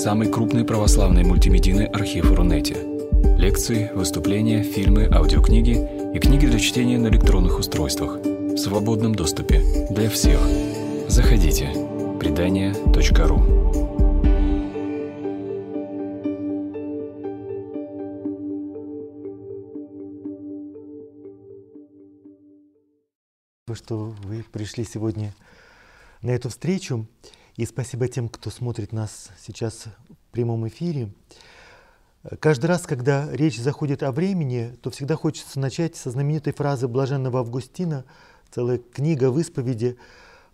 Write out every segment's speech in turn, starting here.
самый крупный православный мультимедийный архив Рунете. Лекции, выступления, фильмы, аудиокниги и книги для чтения на электронных устройствах в свободном доступе для всех. Заходите. Предания.ру что вы пришли сегодня на эту встречу. И спасибо тем, кто смотрит нас сейчас в прямом эфире. Каждый раз, когда речь заходит о времени, то всегда хочется начать со знаменитой фразы блаженного Августина. Целая книга в исповеди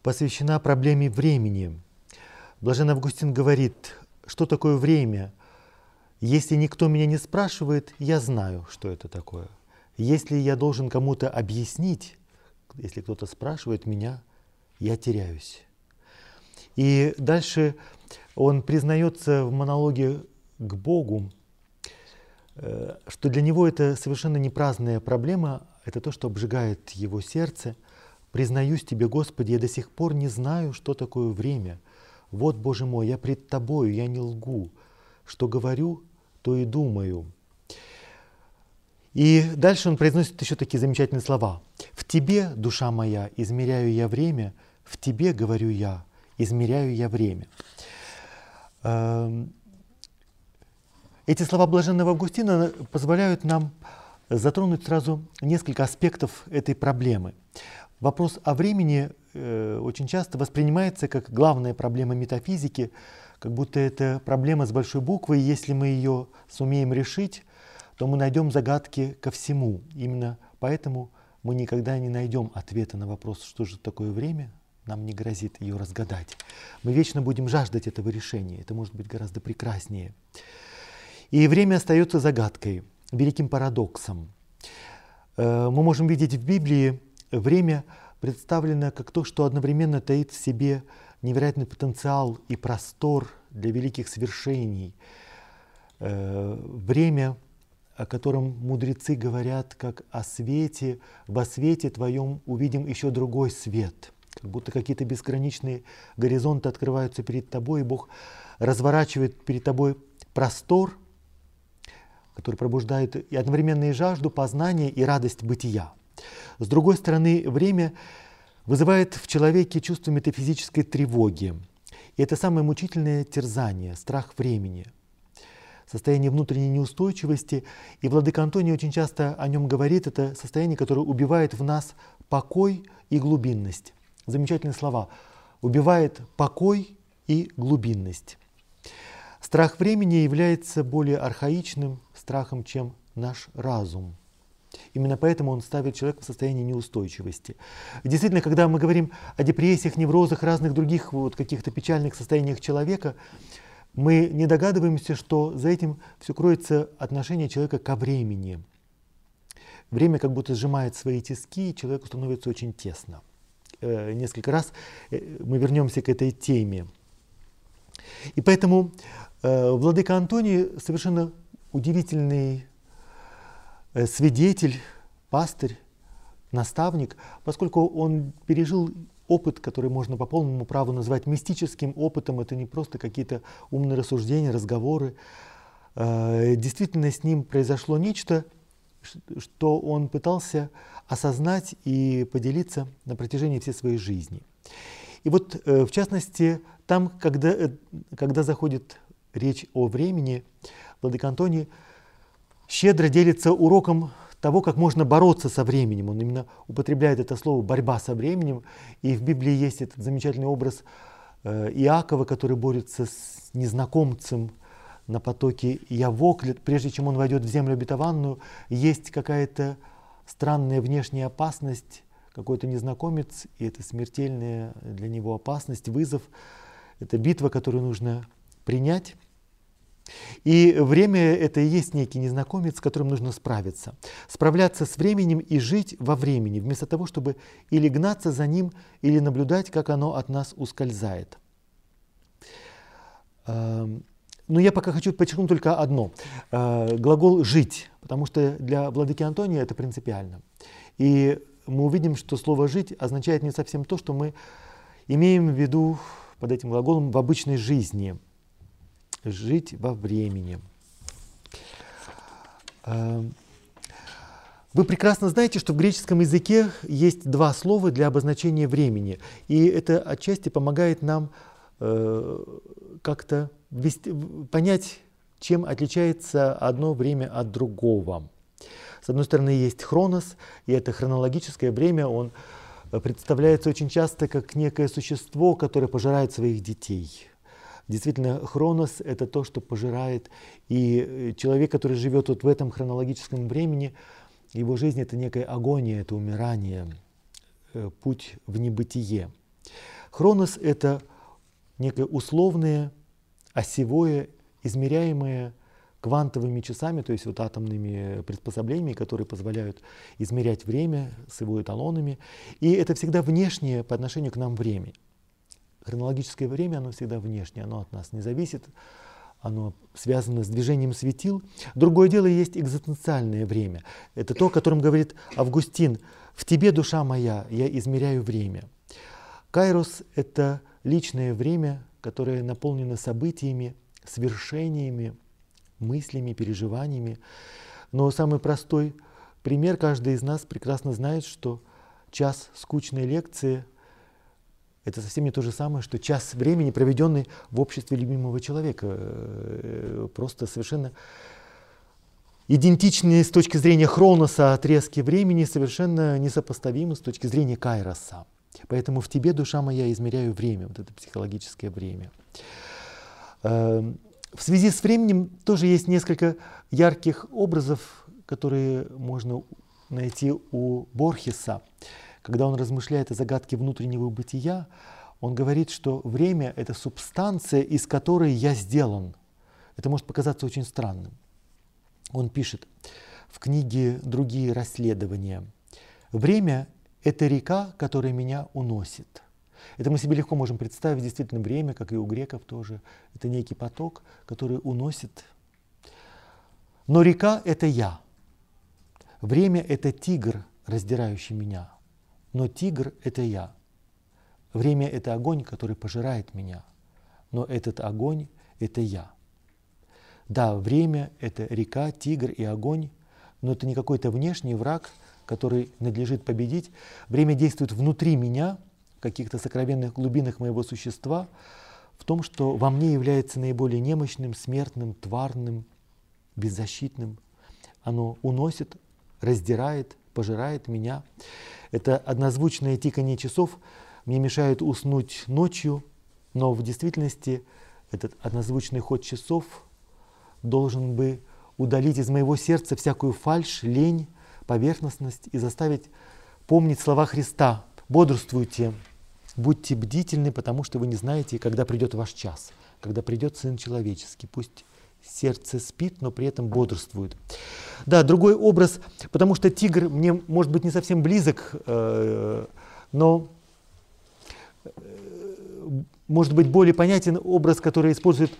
посвящена проблеме времени. Блаженный Августин говорит, что такое время? Если никто меня не спрашивает, я знаю, что это такое. Если я должен кому-то объяснить, если кто-то спрашивает меня, я теряюсь. И дальше он признается в монологе к Богу, э, что для него это совершенно не праздная проблема, это то, что обжигает его сердце. «Признаюсь тебе, Господи, я до сих пор не знаю, что такое время. Вот, Боже мой, я пред Тобою, я не лгу. Что говорю, то и думаю». И дальше он произносит еще такие замечательные слова. «В тебе, душа моя, измеряю я время, в тебе, говорю я, измеряю я время». Эм, эти слова блаженного Августина позволяют нам затронуть сразу несколько аспектов этой проблемы. Вопрос о времени э, очень часто воспринимается как главная проблема метафизики, как будто это проблема с большой буквы, и если мы ее сумеем решить, то мы найдем загадки ко всему. Именно поэтому мы никогда не найдем ответа на вопрос, что же такое время, нам не грозит ее разгадать. Мы вечно будем жаждать этого решения. Это может быть гораздо прекраснее. И время остается загадкой, великим парадоксом. Э, мы можем видеть в Библии время представлено как то, что одновременно таит в себе невероятный потенциал и простор для великих свершений. Э, время о котором мудрецы говорят, как о свете, во свете твоем увидим еще другой свет. Как будто какие-то безграничные горизонты открываются перед тобой, и Бог разворачивает перед тобой простор, который пробуждает и одновременно и жажду познания, и радость бытия. С другой стороны, время вызывает в человеке чувство метафизической тревоги. И это самое мучительное терзание, страх времени – состояние внутренней неустойчивости. И Владыка Антоний очень часто о нем говорит. Это состояние, которое убивает в нас покой и глубинность. Замечательные слова. Убивает покой и глубинность. Страх времени является более архаичным страхом, чем наш разум. Именно поэтому он ставит человека в состояние неустойчивости. Действительно, когда мы говорим о депрессиях, неврозах, разных других вот каких-то печальных состояниях человека, мы не догадываемся, что за этим все кроется отношение человека ко времени. Время как будто сжимает свои тиски, и человеку становится очень тесно. Э, несколько раз э, мы вернемся к этой теме. И поэтому э, Владыка Антоний совершенно удивительный свидетель, пастырь, наставник, поскольку он пережил опыт, который можно по полному праву назвать мистическим опытом, это не просто какие-то умные рассуждения, разговоры. Э, действительно, с ним произошло нечто, что он пытался осознать и поделиться на протяжении всей своей жизни. И вот, э, в частности, там, когда, э, когда заходит речь о времени, Владыка Антоний щедро делится уроком того, как можно бороться со временем. Он именно употребляет это слово «борьба со временем». И в Библии есть этот замечательный образ э, Иакова, который борется с незнакомцем на потоке Явок. Прежде чем он войдет в землю обетованную, есть какая-то странная внешняя опасность, какой-то незнакомец, и это смертельная для него опасность, вызов. Это битва, которую нужно принять. И время — это и есть некий незнакомец, с которым нужно справиться. Справляться с временем и жить во времени, вместо того, чтобы или гнаться за ним, или наблюдать, как оно от нас ускользает. Но я пока хочу подчеркнуть только одно. Э, глагол «жить», потому что для владыки Антония это принципиально. И мы увидим, что слово «жить» означает не совсем то, что мы имеем в виду под этим глаголом в обычной жизни – жить во времени. Э, вы прекрасно знаете, что в греческом языке есть два слова для обозначения времени. И это отчасти помогает нам э, как-то понять, чем отличается одно время от другого. С одной стороны, есть хронос, и это хронологическое время, он представляется очень часто как некое существо, которое пожирает своих детей. Действительно, хронос — это то, что пожирает. И человек, который живет вот в этом хронологическом времени, его жизнь — это некая агония, это умирание, э, путь в небытие. Хронос — это некое условное, осевое, измеряемое квантовыми часами, то есть вот атомными приспособлениями, которые позволяют измерять время с его эталонами. И это всегда внешнее по отношению к нам время. Хронологическое время, оно всегда внешнее, оно от нас не зависит, оно связано с движением светил. Другое дело есть экзистенциальное время. Это то, о котором говорит Августин. «В тебе, душа моя, я измеряю время». Кайрос — это личное время, которое наполнено событиями, свершениями, мыслями, переживаниями. Но самый простой пример, каждый из нас прекрасно знает, что час скучной лекции – это совсем не то же самое, что час времени, проведенный в обществе любимого человека. Э, просто совершенно идентичные с точки зрения хроноса отрезки времени, совершенно несопоставимы с точки зрения кайроса. Поэтому в тебе, душа моя, измеряю время, вот это психологическое время. Эм, в связи с временем тоже есть несколько ярких образов, которые можно найти у Борхеса. Когда он размышляет о загадке внутреннего бытия, он говорит, что время — это субстанция, из которой я сделан. Это может показаться очень странным. Он пишет в книге «Другие расследования». «Время — это река, которая меня уносит». Это мы себе легко можем представить действительно время, как и у греков тоже. Это некий поток, который уносит. Но река — это я. Время — это тигр, раздирающий меня. Но тигр — это я. Время — это огонь, который пожирает меня. Но этот огонь — это я. Да, время — это река, тигр и огонь, но это не какой-то внешний враг, который надлежит победить. Время действует внутри меня — каких-то сокровенных глубинах моего существа, в том, что во мне является наиболее немощным, смертным, тварным, беззащитным. Оно уносит, раздирает, пожирает меня. Это однозвучное тикание часов мне мешает уснуть ночью, но в действительности этот однозвучный ход часов должен бы удалить из моего сердца всякую фальшь, лень, поверхностность и заставить помнить слова Христа «Бодрствуйте, Будьте бдительны, потому что вы не знаете, когда придет ваш час, когда придет Сын Человеческий. Пусть сердце спит, но при этом бодрствует. Да, другой образ, потому что тигр мне, может быть, не совсем близок, э, но э, может быть более понятен образ, который использует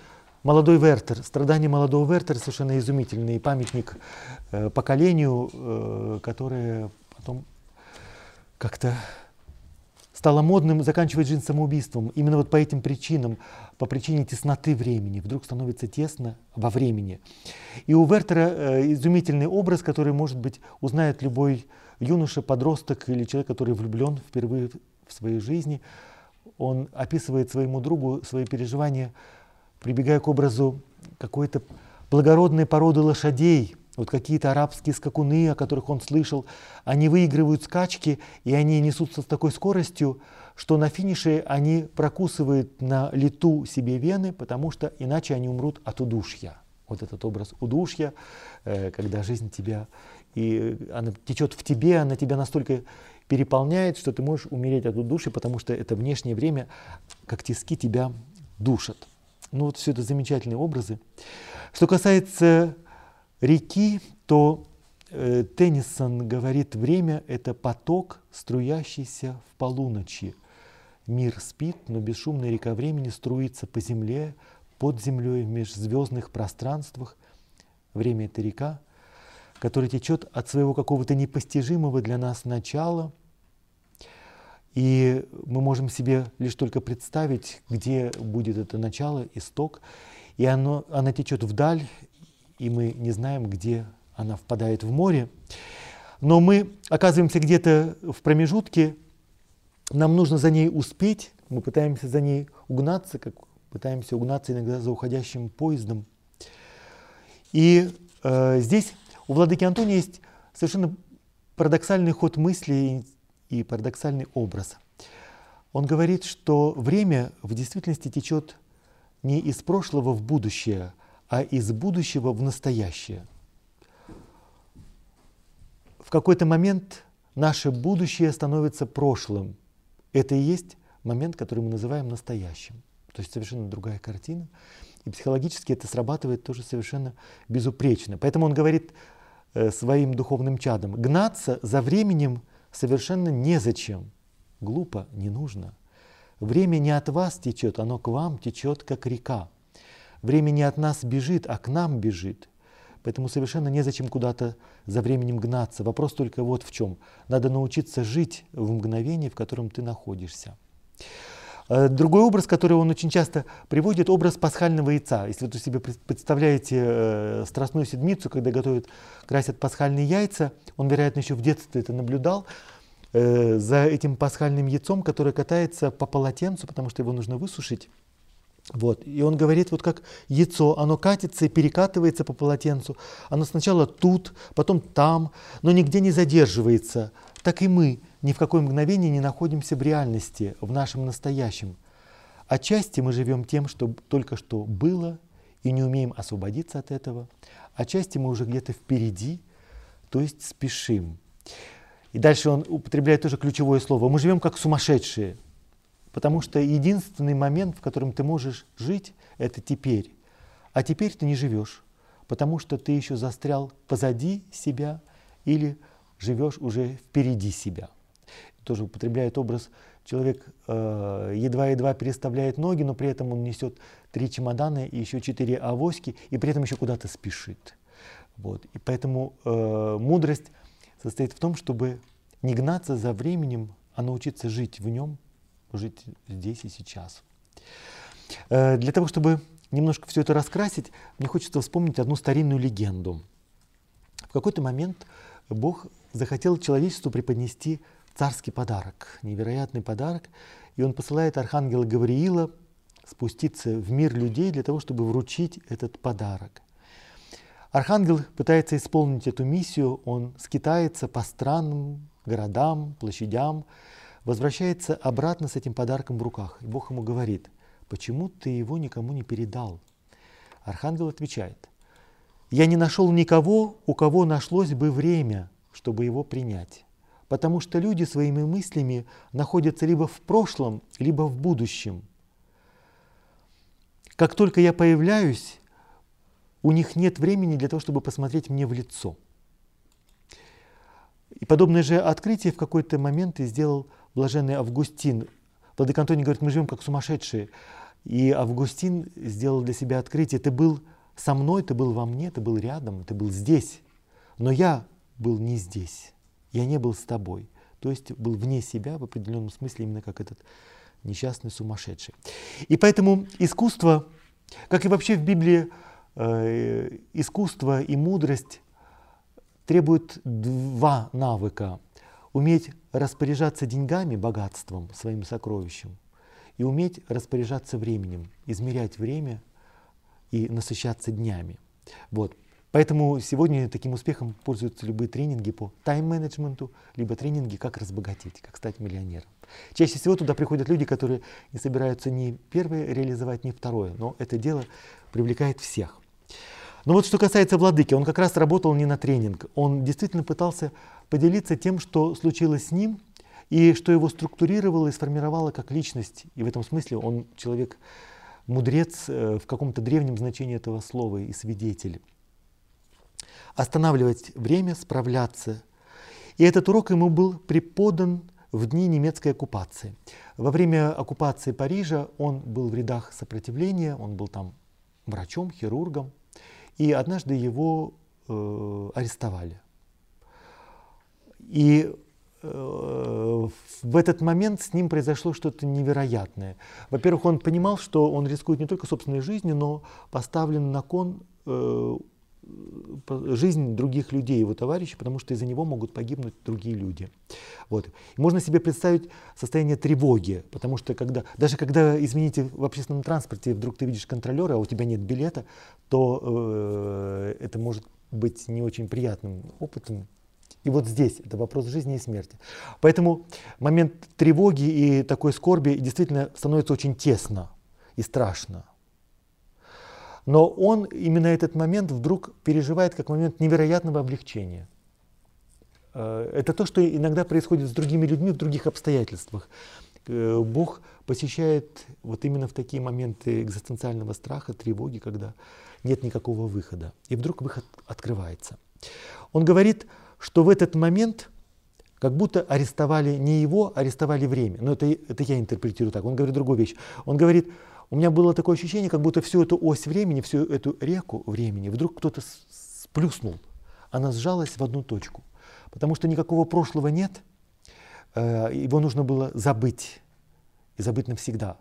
молодой Вертер. Страдания молодого Вертера совершенно изумительный памятник э, поколению, э, которое потом как-то стало модным заканчивать жизнь самоубийством. Именно вот по этим причинам, по причине тесноты времени. Вдруг становится тесно во времени. И у Вертера э, изумительный образ, который, может быть, узнает любой юноша, подросток или человек, который влюблен впервые в своей жизни. Он описывает своему другу свои переживания, прибегая к образу какой-то благородной породы лошадей, вот какие-то арабские скакуны, о которых он слышал, они выигрывают скачки, и они несутся с такой скоростью, что на финише они прокусывают на лету себе вены, потому что иначе они умрут от удушья. Вот этот образ удушья, э, когда жизнь тебя, и она течет в тебе, она тебя настолько переполняет, что ты можешь умереть от удушья, потому что это внешнее время, как тиски, тебя душат. Ну вот все это замечательные образы. Что касается реки, то э, Теннисон говорит, время — это поток, струящийся в полуночи. Мир спит, но бесшумная река времени струится по земле, под землей, в межзвездных пространствах. Время — это река, которая течет от своего какого-то непостижимого для нас начала. И мы можем себе лишь только представить, где будет это начало, исток. и оно, она течет вдаль, и мы не знаем, где она впадает в море. Но мы оказываемся где-то в промежутке, нам нужно за ней успеть, мы пытаемся за ней угнаться, как пытаемся угнаться иногда за уходящим поездом. И э, здесь у владыки Антония есть совершенно парадоксальный ход мысли и парадоксальный образ. Он говорит, что время в действительности течет не из прошлого в будущее, а из будущего в настоящее. В какой-то момент наше будущее становится прошлым. Это и есть момент, который мы называем настоящим. То есть совершенно другая картина. И психологически это срабатывает тоже совершенно безупречно. Поэтому он говорит э, своим духовным чадам, гнаться за временем совершенно незачем. Глупо, не нужно. Время не от вас течет, оно к вам течет, как река. Время не от нас бежит, а к нам бежит. Поэтому совершенно незачем куда-то за временем гнаться. Вопрос только вот в чем. Надо научиться жить в мгновении, в котором ты находишься. Э, другой образ, который он очень часто приводит, образ пасхального яйца. Если вы себе представляете э, страстную седмицу, когда готовят, красят пасхальные яйца, он, вероятно, еще в детстве это наблюдал, э, за этим пасхальным яйцом, которое катается по полотенцу, потому что его нужно высушить. Вот. И он говорит, вот как яйцо, оно катится и перекатывается по полотенцу. Оно сначала тут, потом там, но нигде не задерживается. Так и мы ни в какое мгновение не находимся в реальности, в нашем настоящем. Отчасти мы живем тем, что только что было, и не умеем освободиться от этого. Отчасти мы уже где-то впереди, то есть спешим. И дальше он употребляет тоже ключевое слово. Мы живем как сумасшедшие, потому что единственный момент, в котором ты можешь жить, это теперь. А теперь ты не живешь, потому что ты еще застрял позади себя или живешь уже впереди себя тоже употребляет образ, человек э, едва-едва переставляет ноги, но при этом он несет три чемодана и еще четыре авоськи, и при этом еще куда-то спешит. Вот. И поэтому э, мудрость состоит в том, чтобы не гнаться за временем, а научиться жить в нем, жить здесь и сейчас. Э, для того, чтобы немножко все это раскрасить, мне хочется вспомнить одну старинную легенду. В какой-то момент Бог захотел человечеству преподнести царский подарок, невероятный подарок. И он посылает архангела Гавриила спуститься в мир людей для того, чтобы вручить этот подарок. Архангел пытается исполнить эту миссию, он скитается по странам, городам, площадям, возвращается обратно с этим подарком в руках. И Бог ему говорит, почему ты его никому не передал? Архангел отвечает, я не нашел никого, у кого нашлось бы время, чтобы его принять. Потому что люди своими мыслями находятся либо в прошлом, либо в будущем. Как только я появляюсь, у них нет времени для того, чтобы посмотреть мне в лицо. И подобное же открытие в какой-то момент и сделал блаженный Августин. Владыка Антоний говорит, мы живем как сумасшедшие. И Августин сделал для себя открытие. Ты был со мной, ты был во мне, ты был рядом, ты был здесь. Но я был не здесь я не был с тобой. То есть был вне себя в определенном смысле, именно как этот несчастный сумасшедший. И поэтому искусство, как и вообще в Библии, э, искусство и мудрость требуют два навыка. Уметь распоряжаться деньгами, богатством, своим сокровищем, и уметь распоряжаться временем, измерять время и насыщаться днями. Вот. Поэтому сегодня таким успехом пользуются любые тренинги по тайм-менеджменту, либо тренинги «Как разбогатеть», «Как стать миллионером». Чаще всего туда приходят люди, которые не собираются ни первое реализовать, ни второе, но это дело привлекает всех. Но вот что касается владыки, он как раз работал не на тренинг, он действительно пытался поделиться тем, что случилось с ним, и что его структурировало и сформировало как личность. И в этом смысле он человек, мудрец э, в каком-то древнем значении этого слова и свидетель останавливать время, справляться. И этот урок ему был преподан в дни немецкой оккупации. Во время оккупации Парижа он был в рядах сопротивления, он был там врачом, хирургом, и однажды его э, арестовали. И э, в этот момент с ним произошло что-то невероятное. Во-первых, он понимал, что он рискует не только собственной жизнью, но поставлен на кон э, жизнь других людей, его товарищей, потому что из-за него могут погибнуть другие люди. Вот. Можно себе представить состояние тревоги, потому что когда, даже когда, извините, в общественном транспорте вдруг ты видишь контролера, а у тебя нет билета, то э, это может быть не очень приятным опытом. И вот здесь это вопрос жизни и смерти. Поэтому момент тревоги и такой скорби действительно становится очень тесно и страшно. Но он именно этот момент вдруг переживает как момент невероятного облегчения. Э, это то, что иногда происходит с другими людьми в других обстоятельствах. Э, Бог посещает вот именно в такие моменты экзистенциального страха, тревоги, когда нет никакого выхода. И вдруг выход открывается. Он говорит, что в этот момент как будто арестовали не его, арестовали время. Но это, это я интерпретирую так. Он говорит другую вещь. Он говорит, у меня было такое ощущение, как будто всю эту ось времени, всю эту реку времени вдруг кто-то сплюснул. Она сжалась в одну точку. Потому что никакого прошлого нет, э, его нужно было забыть. И забыть навсегда.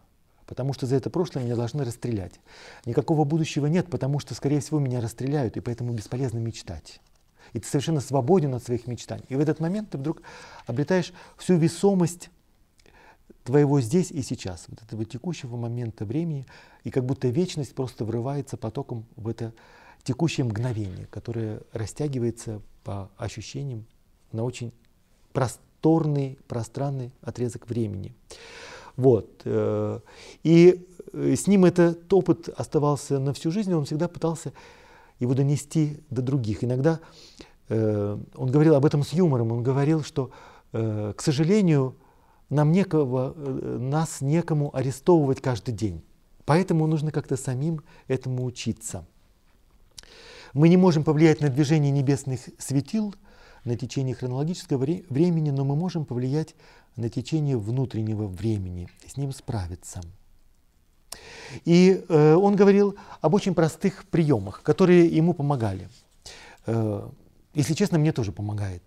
Потому что за это прошлое меня должны расстрелять. Никакого будущего нет, потому что, скорее всего, меня расстреляют, и поэтому бесполезно мечтать. И ты совершенно свободен от своих мечтаний. И в этот момент ты вдруг обретаешь всю весомость твоего здесь и сейчас, вот этого текущего момента времени, и как будто вечность просто врывается потоком в это текущее мгновение, которое растягивается по ощущениям на очень просторный, пространный отрезок времени. Вот. Э, и э, с ним этот опыт оставался на всю жизнь, он всегда пытался его донести до других. Иногда э, он говорил об этом с юмором, он говорил, что, к сожалению, нам некого, э, нас некому арестовывать каждый день. Поэтому нужно как-то самим этому учиться. Мы не можем повлиять на движение небесных светил, на течение хронологического времени, но мы можем повлиять на течение внутреннего времени, с ним справиться. И э, он говорил об очень простых приемах, которые ему помогали. Э, если честно, мне тоже помогает.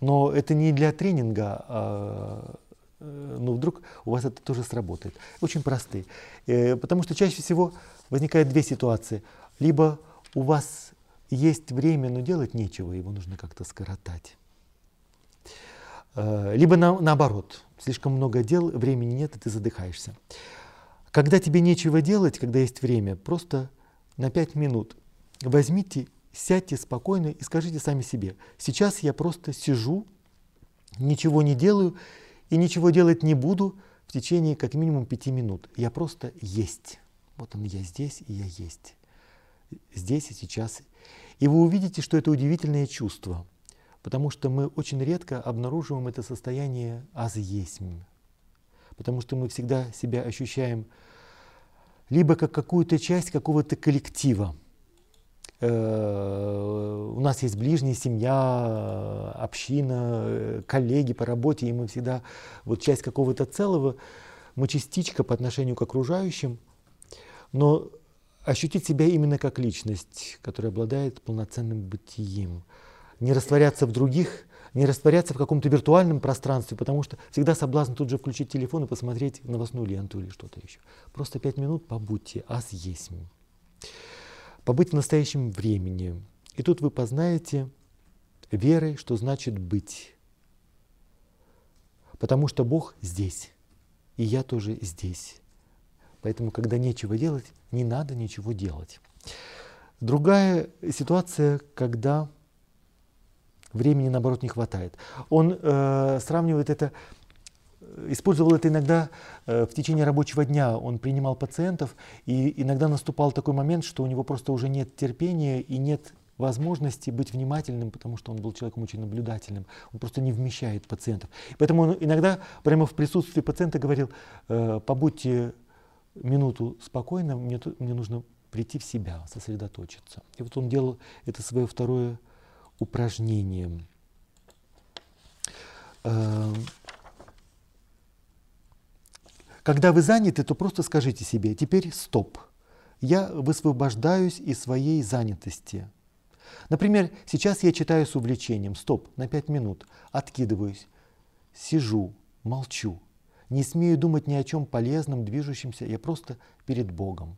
Но это не для тренинга, а Э, но вдруг у вас это тоже сработает. Очень простые. Э, потому что чаще всего возникает две ситуации. Либо у вас есть время, но делать нечего, его нужно как-то скоротать. Э, либо на, наоборот, слишком много дел, времени нет, и ты задыхаешься. Когда тебе нечего делать, когда есть время, просто на пять минут возьмите, сядьте спокойно и скажите сами себе, сейчас я просто сижу, ничего не делаю, и ничего делать не буду в течение как минимум пяти минут. Я просто есть. Вот он, я здесь, и я есть. Здесь и сейчас. И вы увидите, что это удивительное чувство, потому что мы очень редко обнаруживаем это состояние аз есть. Потому что мы всегда себя ощущаем либо как какую-то часть какого-то коллектива, у нас есть ближняя семья, община, коллеги по работе, и мы всегда вот часть какого-то целого, мы частичка по отношению к окружающим, но ощутить себя именно как личность, которая обладает полноценным бытием, не растворяться в других, не растворяться в каком-то виртуальном пространстве, потому что всегда соблазн тут же включить телефон и посмотреть новостную ленту или что-то еще. Просто пять минут побудьте, ас есть побыть в настоящем времени. И тут вы познаете верой, что значит быть. Потому что Бог здесь, и я тоже здесь. Поэтому, когда нечего делать, не надо ничего делать. Другая ситуация, когда времени, наоборот, не хватает. Он э, сравнивает это использовал это иногда э, в течение рабочего дня. Он принимал пациентов, и иногда наступал такой момент, что у него просто уже нет терпения и нет возможности быть внимательным, потому что он был человеком очень наблюдательным. Он просто не вмещает пациентов. Поэтому он иногда прямо в присутствии пациента говорил, э, побудьте минуту спокойно, мне, мне нужно прийти в себя, сосредоточиться. И вот он делал это свое второе упражнение. Э, когда вы заняты, то просто скажите себе, теперь стоп. Я высвобождаюсь из своей занятости. Например, сейчас я читаю с увлечением. Стоп, на пять минут. Откидываюсь. сижу, молчу, не смею думать ни о чем полезном, движущемся, я просто перед Богом.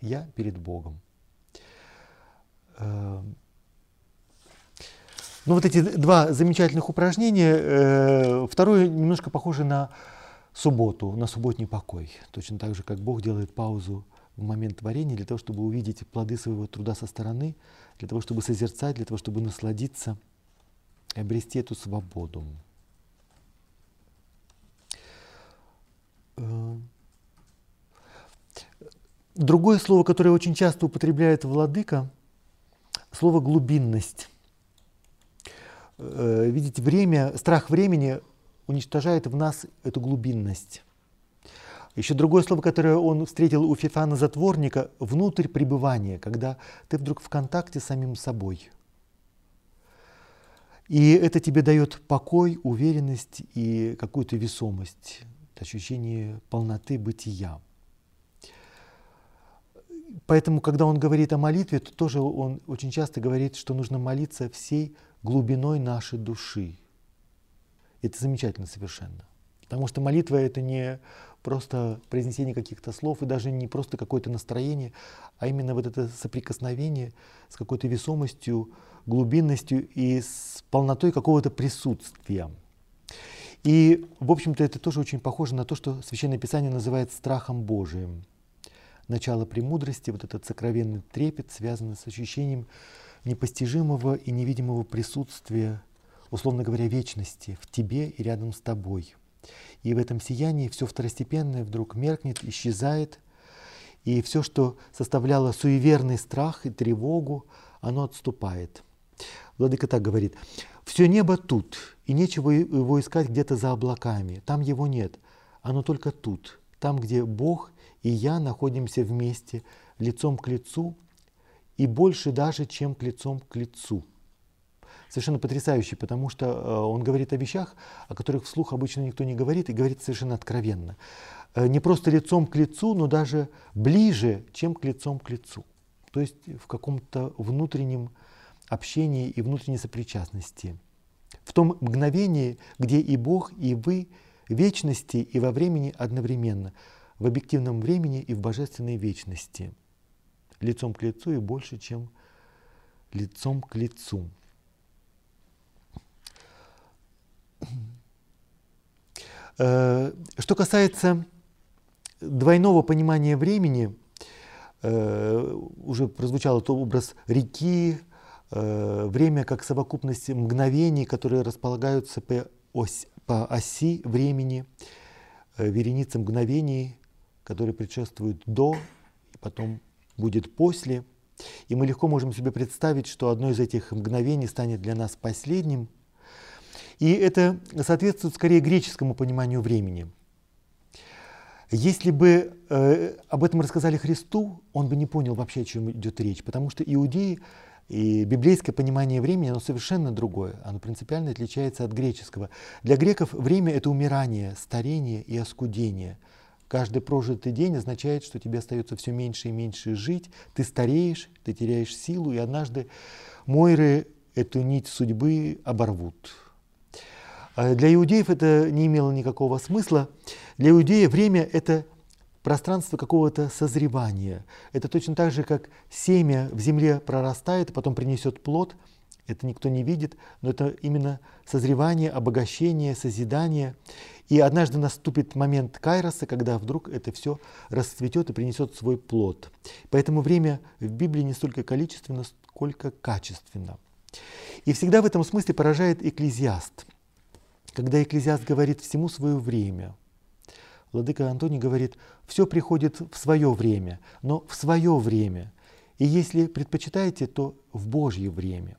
Я перед Богом. Эм, ну вот эти два замечательных упражнения, э, второе немножко похоже на субботу, на субботний покой. Точно так же, как Бог делает паузу в момент творения для того, чтобы увидеть плоды своего труда со стороны, для того, чтобы созерцать, для того, чтобы насладиться и обрести эту свободу. Э, другое слово, которое очень часто употребляет владыка, слово глубинность. Э, видите, время, страх времени уничтожает в нас эту глубинность. Еще другое слово, которое он встретил у Фифана Затворника, внутрь пребывания, когда ты вдруг в контакте с самим собой. И это тебе дает покой, уверенность и какую-то весомость, ощущение полноты бытия. Поэтому, когда он говорит о молитве, то тоже он очень часто говорит, что нужно молиться всей глубиной нашей души. Это замечательно совершенно. Потому что молитва это не просто произнесение каких-то слов и даже не просто какое-то настроение, а именно вот это соприкосновение с какой-то весомостью, глубинностью и с полнотой какого-то присутствия. И, в общем-то, это тоже очень похоже на то, что Священное Писание называет страхом Божиим. Начало премудрости, вот этот сокровенный трепет, связанный с ощущением непостижимого и невидимого присутствия, условно говоря, вечности в тебе и рядом с тобой. И в этом сиянии все второстепенное вдруг меркнет, исчезает, и все, что составляло суеверный страх и тревогу, оно отступает. Владыка так говорит, все небо тут, и нечего его искать где-то за облаками, там его нет, оно только тут, там, где Бог и я находимся вместе, лицом к лицу, и больше даже, чем к лицом к лицу. Совершенно потрясающий, потому что э, он говорит о вещах, о которых вслух обычно никто не говорит, и говорит совершенно откровенно. Э, не просто лицом к лицу, но даже ближе, чем к лицом к лицу. То есть в каком-то внутреннем общении и внутренней сопричастности. В том мгновении, где и Бог, и вы вечности и во времени одновременно, в объективном времени и в божественной вечности – лицом к лицу и больше, чем лицом к лицу. Что касается двойного понимания времени, э, уже прозвучал этот образ реки, э, время как совокупность мгновений, которые располагаются по, ось, по оси времени, вереница мгновений, которые предшествуют до и потом будет после. И мы легко можем себе представить, что одно из этих мгновений станет для нас последним. И это соответствует скорее греческому пониманию времени. Если бы э, об этом рассказали Христу, он бы не понял вообще, о чем идет речь, потому что иудеи и библейское понимание времени, оно совершенно другое, оно принципиально отличается от греческого. Для греков время – это умирание, старение и оскудение – Каждый прожитый день означает, что тебе остается все меньше и меньше жить, ты стареешь, ты теряешь силу, и однажды Мойры эту нить судьбы оборвут. А для иудеев это не имело никакого смысла. Для иудея время – это пространство какого-то созревания. Это точно так же, как семя в земле прорастает, потом принесет плод. Это никто не видит, но это именно созревание, обогащение, созидание. И однажды наступит момент кайроса, когда вдруг это все расцветет и принесет свой плод. Поэтому время в Библии не столько количественно, сколько качественно. И всегда в этом смысле поражает экклезиаст. Когда экклезиаст говорит всему свое время, Владыка Антоний говорит, все приходит в свое время, но в свое время. И если предпочитаете, то в Божье время.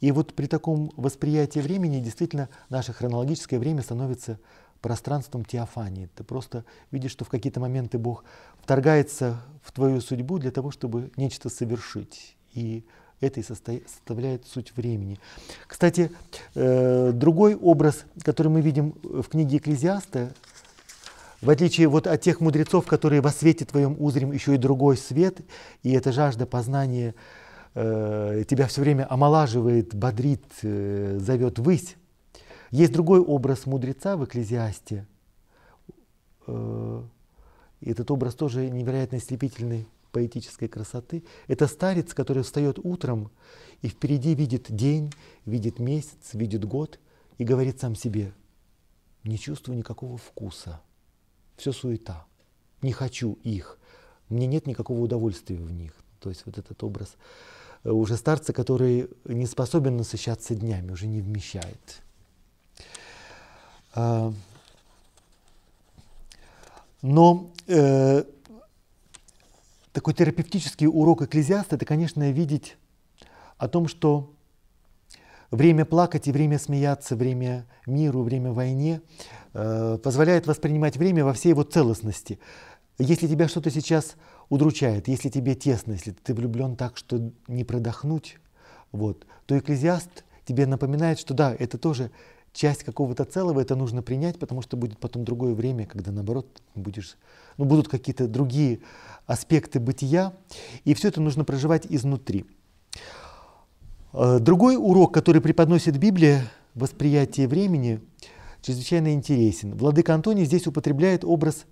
И вот при таком восприятии времени действительно наше хронологическое время становится пространством теофании. Ты просто видишь, что в какие-то моменты Бог вторгается в твою судьбу для того, чтобы нечто совершить. И это и составляет суть времени. Кстати, э, другой образ, который мы видим в книге Экклезиаста, в отличие вот от тех мудрецов, которые во свете твоем узрим еще и другой свет, и эта жажда познания э, тебя все время омолаживает, бодрит, э, зовет высь, Есть другой образ мудреца в Экклезиасте. Э, этот образ тоже невероятно слепительной поэтической красоты. Это старец, который встает утром и впереди видит день, видит месяц, видит год и говорит сам себе, не чувствую никакого вкуса, все суета, не хочу их, мне нет никакого удовольствия в них. То есть вот этот образ э, уже старца, который не способен насыщаться днями, уже не вмещает. А, но э, такой терапевтический урок экклезиаста – это, конечно, видеть о том, что время плакать и время смеяться, время миру, время войне э, позволяет воспринимать время во всей его целостности. Если тебя что-то сейчас удручает, если тебе тесно, если ты влюблен так, что не продохнуть, вот, то экклезиаст тебе напоминает, что да, это тоже часть какого-то целого, это нужно принять, потому что будет потом другое время, когда наоборот будешь, ну, будут какие-то другие аспекты бытия, и все это нужно проживать изнутри. Э, другой урок, который преподносит Библия, восприятие времени, чрезвычайно интересен. Владыка Антоний здесь употребляет образ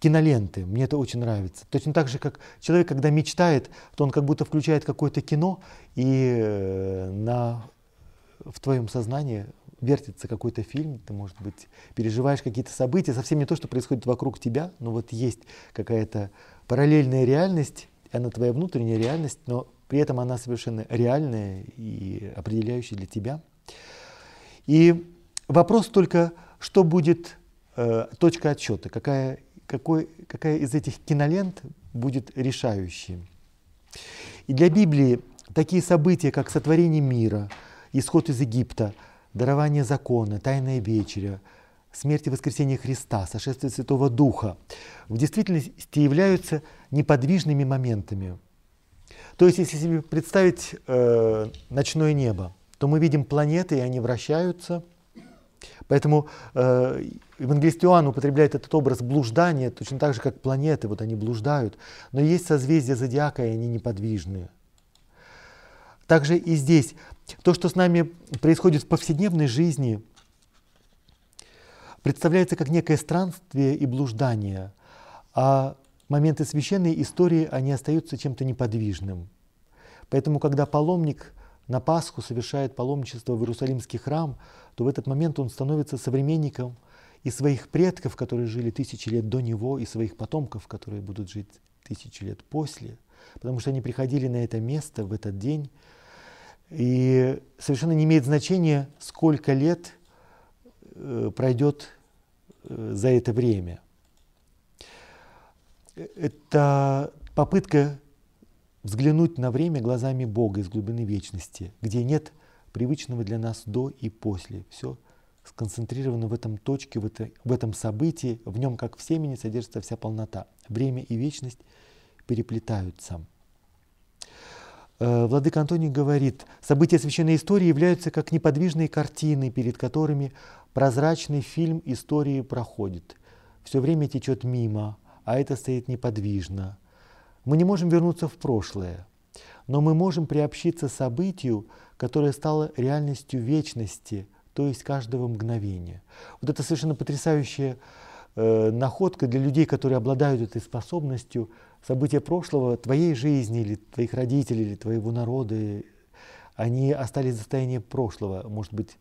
киноленты. Мне это очень нравится. Точно так же, как человек, когда мечтает, то он как будто включает какое-то кино, и э, на, в твоем сознании вертится какой-то фильм, ты, может быть, переживаешь какие-то события, совсем не то, что происходит вокруг тебя, но вот есть какая-то параллельная реальность, она твоя внутренняя реальность, но при этом она совершенно реальная и определяющая для тебя. И вопрос только, что будет э, точка отсчета, какая, какой, какая из этих кинолент будет решающей. И для Библии такие события, как сотворение мира, исход из Египта – дарование закона, тайная вечеря, смерть и воскресение Христа, сошествие Святого Духа в действительности являются неподвижными моментами. То есть, если себе представить э, ночное небо, то мы видим планеты, и они вращаются. Поэтому э, евангелист Иоанн употребляет этот образ блуждания, точно так же, как планеты, вот они блуждают. Но есть созвездия зодиака, и они неподвижные. Также и здесь то, что с нами происходит в повседневной жизни, представляется как некое странствие и блуждание, а моменты священной истории, они остаются чем-то неподвижным. Поэтому, когда паломник на Пасху совершает паломничество в Иерусалимский храм, то в этот момент он становится современником и своих предков, которые жили тысячи лет до него, и своих потомков, которые будут жить тысячи лет после, потому что они приходили на это место в этот день и совершенно не имеет значения, сколько лет э, пройдет э, за это время. Это попытка взглянуть на время глазами Бога из глубины вечности, где нет привычного для нас до и после. Все сконцентрировано в этом точке, в, это, в этом событии, в нем, как в семени, содержится вся полнота. Время и вечность переплетаются. Э, Владыка Антоний говорит, события священной истории являются как неподвижные картины, перед которыми прозрачный фильм истории проходит. Все время течет мимо, а это стоит неподвижно. Мы не можем вернуться в прошлое, но мы можем приобщиться событию, которое стало реальностью вечности, то есть каждого мгновения. Вот это совершенно потрясающая э, находка для людей, которые обладают этой способностью события прошлого твоей жизни или твоих родителей или твоего народа, они остались в состоянии прошлого, может быть,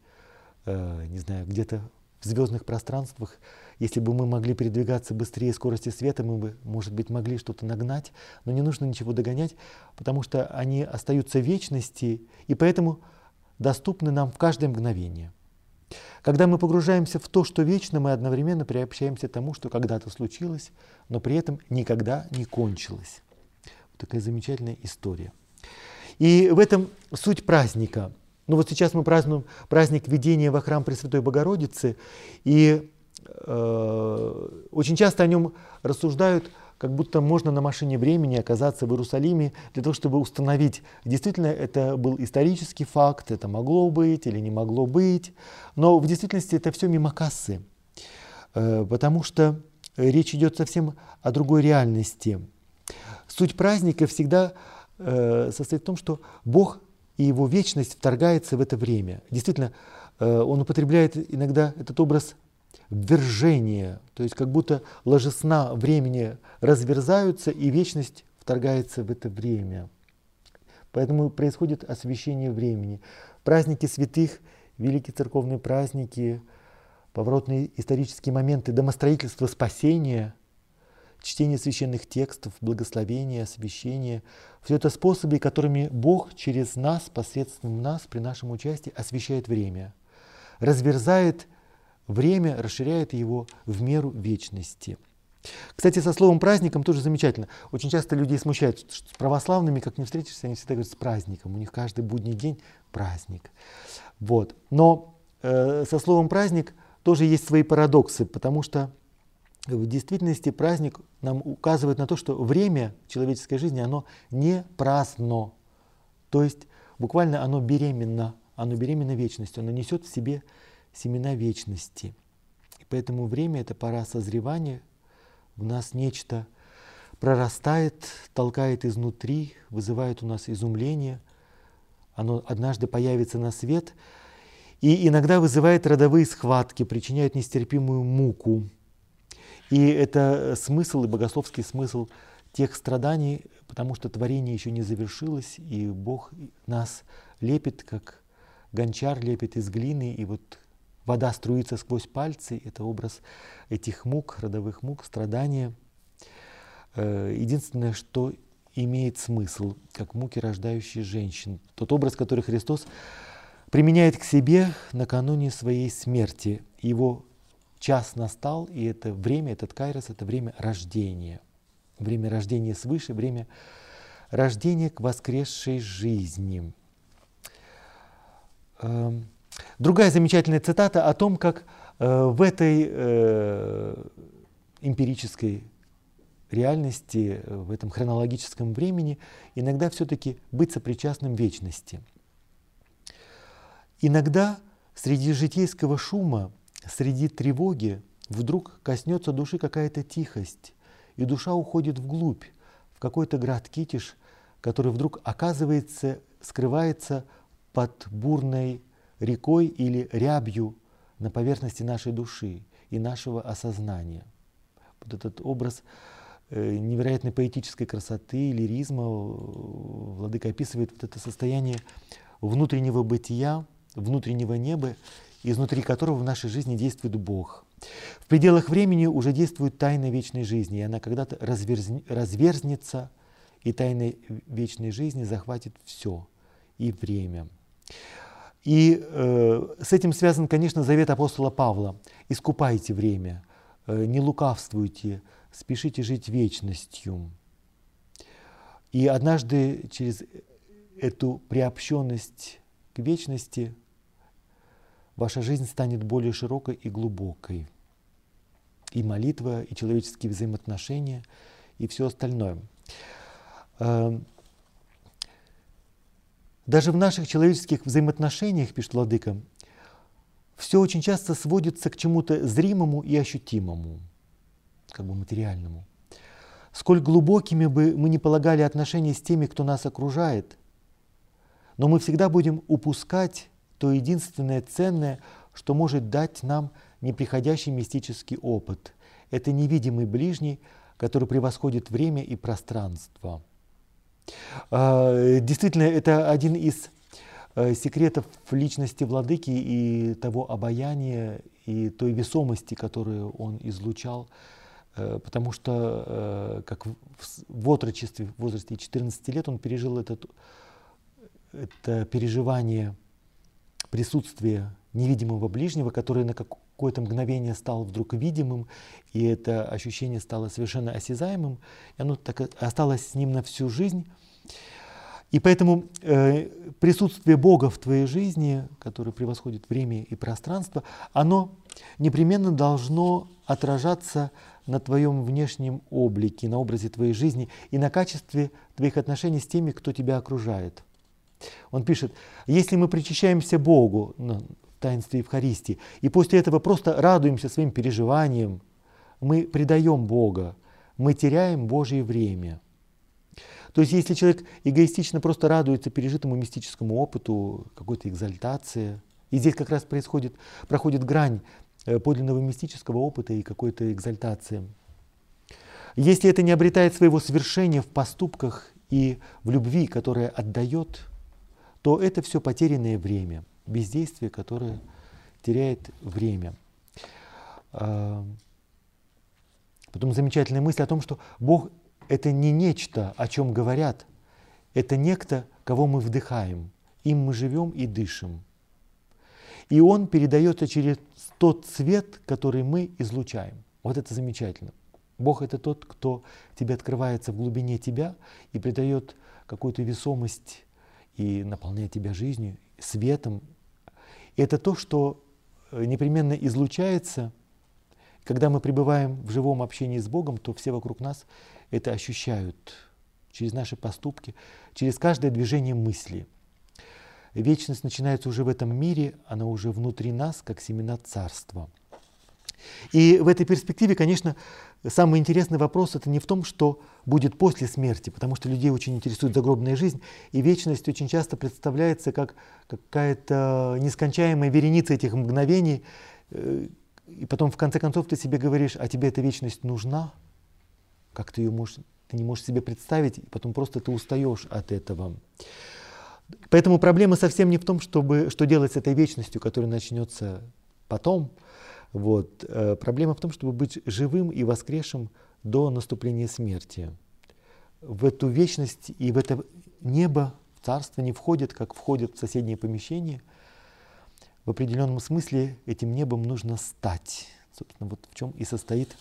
э, не знаю, где-то в звездных пространствах. Если бы мы могли передвигаться быстрее скорости света, мы бы, может быть, могли что-то нагнать, но не нужно ничего догонять, потому что они остаются в вечности и поэтому доступны нам в каждое мгновение. Когда мы погружаемся в то, что вечно, мы одновременно приобщаемся к тому, что когда-то случилось, но при этом никогда не кончилось. Вот такая замечательная история. И в этом суть праздника. Ну вот сейчас мы празднуем праздник введения во храм Пресвятой Богородицы, и э, очень часто о нем рассуждают как будто можно на машине времени оказаться в Иерусалиме для того, чтобы установить, действительно это был исторический факт, это могло быть или не могло быть. Но в действительности это все мимо кассы, э, потому что речь идет совсем о другой реальности. Суть праздника всегда э, состоит в том, что Бог и его вечность вторгается в это время. Действительно, Э, он употребляет иногда этот образ ввержения, то есть как будто ложесна времени разверзаются, и вечность вторгается в это время. Поэтому происходит освящение времени. Праздники святых, великие церковные праздники, поворотные исторические моменты домостроительства спасения, чтение священных текстов, благословение, освящение – все это способы, которыми Бог через нас, посредством нас, при нашем участии освещает время, разверзает время, расширяет его в меру вечности. Кстати, со словом праздником тоже замечательно. Очень часто людей смущает, что с православными, как не встретишься, они всегда говорят с праздником. У них каждый будний день праздник. Вот. Но э, со словом праздник тоже есть свои парадоксы, потому что в действительности праздник нам указывает на то, что время человеческой жизни, оно не праздно. То есть буквально оно беременно, оно беременно вечностью, оно несет в себе семена вечности. И поэтому время – это пора созревания, в нас нечто прорастает, толкает изнутри, вызывает у нас изумление. Оно однажды появится на свет и иногда вызывает родовые схватки, причиняет нестерпимую муку. И это смысл и богословский смысл тех страданий, потому что творение еще не завершилось, и Бог нас лепит, как гончар лепит из глины, и вот вода струится сквозь пальцы, это образ этих мук, родовых мук, страдания. Э, единственное, что имеет смысл, как муки, рождающие женщин. Тот образ, который Христос применяет к себе накануне своей смерти. Его час настал, и это время, этот кайрос, это время рождения. Время рождения свыше, время рождения к воскресшей жизни. Другая замечательная цитата о том, как э, в этой э, эмпирической реальности, в этом хронологическом времени иногда все-таки быть сопричастным вечности. Иногда среди житейского шума, среди тревоги вдруг коснется души какая-то тихость, и душа уходит вглубь, в какой-то град Китиш, который вдруг оказывается, скрывается под бурной рекой или рябью на поверхности нашей души и нашего осознания. Вот этот образ э, невероятной поэтической красоты, лиризма, Владыка описывает вот это состояние внутреннего бытия, внутреннего неба, изнутри которого в нашей жизни действует Бог. В пределах времени уже действует тайна вечной жизни, и она когда-то разверз... разверзнется, и тайна вечной жизни захватит все, и время. И э, с этим связан, конечно, завет апостола Павла. Искупайте время, э, не лукавствуйте, спешите жить вечностью. И однажды через эту приобщенность к вечности ваша жизнь станет более широкой и глубокой. И молитва, и человеческие взаимоотношения, и все остальное. Эм, даже в наших человеческих взаимоотношениях, пишет Владыка, все очень часто сводится к чему-то зримому и ощутимому, как бы материальному. Сколь глубокими бы мы не полагали отношения с теми, кто нас окружает, но мы всегда будем упускать то единственное ценное, что может дать нам неприходящий мистический опыт. Это невидимый ближний, который превосходит время и пространство – действительно, это один из э, секретов личности владыки и того обаяния и той весомости, которую он излучал, э, потому что э, как в отрочестве, в возрасте 14 лет он пережил этот, это переживание присутствия невидимого ближнего, который на какое-то мгновение стал вдруг видимым, и это ощущение стало совершенно осязаемым, и оно так осталось с ним на всю жизнь. И поэтому э, присутствие Бога в твоей жизни, которое превосходит время и пространство, оно непременно должно отражаться на твоем внешнем облике, на образе твоей жизни и на качестве твоих отношений с теми, кто тебя окружает. Он пишет, если мы причащаемся Богу таинстве Евхаристии, и после этого просто радуемся своим переживаниям, мы предаем Бога, мы теряем Божье время – то есть если человек эгоистично просто радуется пережитому мистическому опыту, какой-то экзальтации, И здесь как раз происходит, проходит грань э, подлинного мистического опыта и какой-то экзальтации. Если это не обретает своего совершения в поступках и в любви, которая отдает, то это все потерянное время, бездействие, которое теряет время. А, потом замечательная мысль о том, что Бог — это не нечто, о чем говорят, это некто, кого мы вдыхаем, им мы живем и дышим. И он передается через тот цвет, который мы излучаем. Вот это замечательно. Бог это тот, кто тебе открывается в глубине тебя и придает какую-то весомость и наполняет тебя жизнью, светом. Это то, что э, непременно излучается. Когда мы пребываем в живом общении с Богом, то все вокруг нас это ощущают через наши поступки, через каждое движение мысли. Вечность начинается уже в этом мире, она уже внутри нас, как семена царства. И в этой перспективе, конечно, самый интересный вопрос это не в том, что будет после смерти, потому что людей очень интересует загробная жизнь, и вечность очень часто представляется как какая-то нескончаемая вереница этих мгновений, э, и потом в конце концов ты себе говоришь, а тебе эта вечность нужна? Как ты ее можешь, ты не можешь себе представить, и потом просто ты устаешь от этого. Поэтому проблема совсем не в том, чтобы, что делать с этой вечностью, которая начнется потом, вот. Э, проблема в том, чтобы быть живым и воскресшим до наступления смерти. В эту вечность и в это небо, в царство не входит, как входит в соседнее помещение. В определенном смысле этим небом нужно стать. Собственно, вот в чем и состоит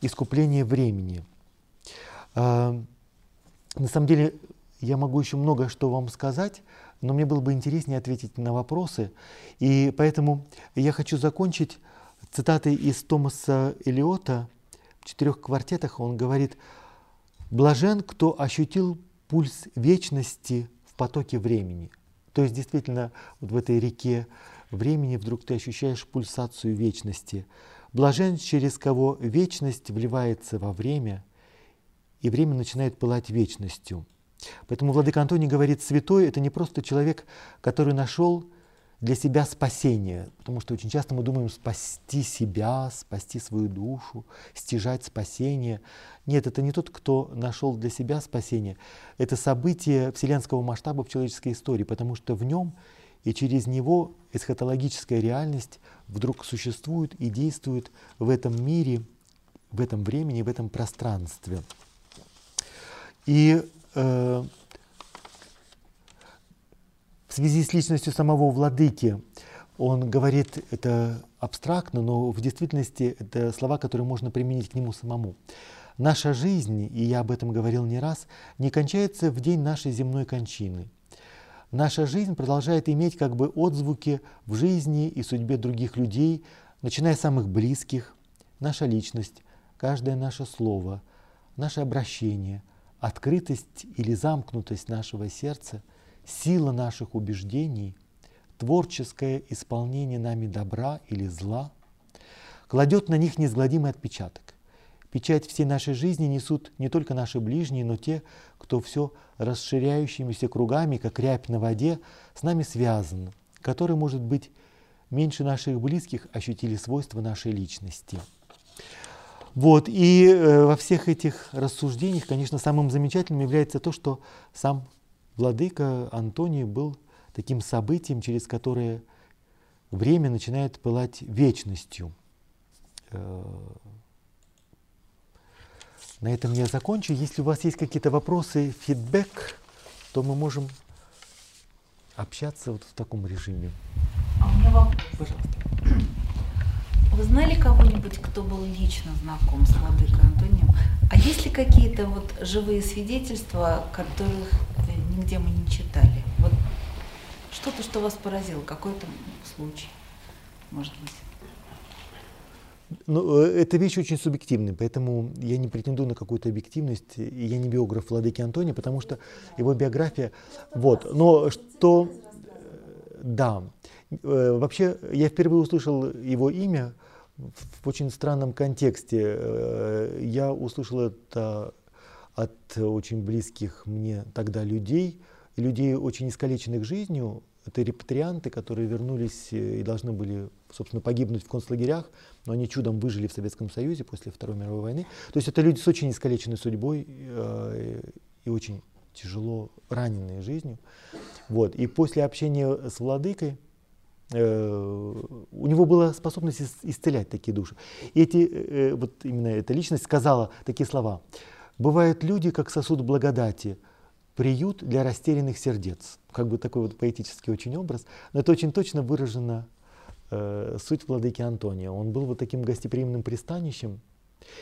искупление времени. А, на самом деле, я могу еще много что вам сказать, но мне было бы интереснее ответить на вопросы. И поэтому я хочу закончить цитаты из Томаса Элиота в четырех квартетах он говорит «Блажен, кто ощутил пульс вечности в потоке времени». То есть действительно вот в этой реке времени вдруг ты ощущаешь пульсацию вечности. Блажен, через кого вечность вливается во время, и время начинает пылать вечностью. Поэтому Владыка Антоний говорит, святой – это не просто человек, который нашел для себя спасение, потому что очень часто мы думаем спасти себя, спасти свою душу, стяжать спасение. Нет, это не тот, кто нашел для себя спасение. Это событие вселенского масштаба в человеческой истории, потому что в нем и через него эсхатологическая реальность вдруг существует и действует в этом мире, в этом времени, в этом пространстве. И э, в связи с личностью самого владыки он говорит это абстрактно, но в действительности это слова, которые можно применить к нему самому. Наша жизнь, и я об этом говорил не раз, не кончается в день нашей земной кончины. Наша жизнь продолжает иметь как бы отзвуки в жизни и судьбе других людей, начиная с самых близких, наша личность, каждое наше слово, наше обращение, открытость или замкнутость нашего сердца – сила наших убеждений, творческое исполнение нами добра или зла, кладет на них неизгладимый отпечаток. Печать всей нашей жизни несут не только наши ближние, но те, кто все расширяющимися кругами, как рябь на воде, с нами связан, который, может быть, меньше наших близких ощутили свойства нашей личности. Вот, и э, во всех этих рассуждениях, конечно, самым замечательным является то, что сам Владыка Антоний был таким событием, через которое время начинает пылать вечностью. Э, на этом я закончу. Если у вас есть какие-то вопросы, фидбэк, то мы можем общаться вот в таком режиме. А у меня вопрос. Пожалуйста. Вы знали кого-нибудь, кто был лично знаком с Владыкой Антонием? А есть ли какие-то вот живые свидетельства, которых нигде мы не читали. Вот что-то, что вас поразило, какой-то случай, может быть. Ну, э, эта вещь очень субъективная, поэтому я не претендую на какую-то объективность. И я не биограф Владыки Антония, потому что его биография... Вот. Но что... Э, да. Э, вообще, я впервые услышал его имя в очень странном контексте. Я услышал это от очень близких мне тогда людей, людей очень искалеченных жизнью, Это репатрианты, которые вернулись и должны были, собственно, погибнуть в концлагерях, но они чудом выжили в Советском Союзе после Второй мировой войны. То есть это люди с очень искалеченной судьбой э, и очень тяжело раненые жизнью. Вот. И после общения с владыкой э, у него была способность исцелять такие души. И эти, э, вот именно эта личность сказала такие слова. «Бывают люди, как сосуд благодати, приют для растерянных сердец». Как бы такой вот поэтический очень образ. Но это очень точно выражена э, суть владыки Антония. Он был вот таким гостеприимным пристанищем,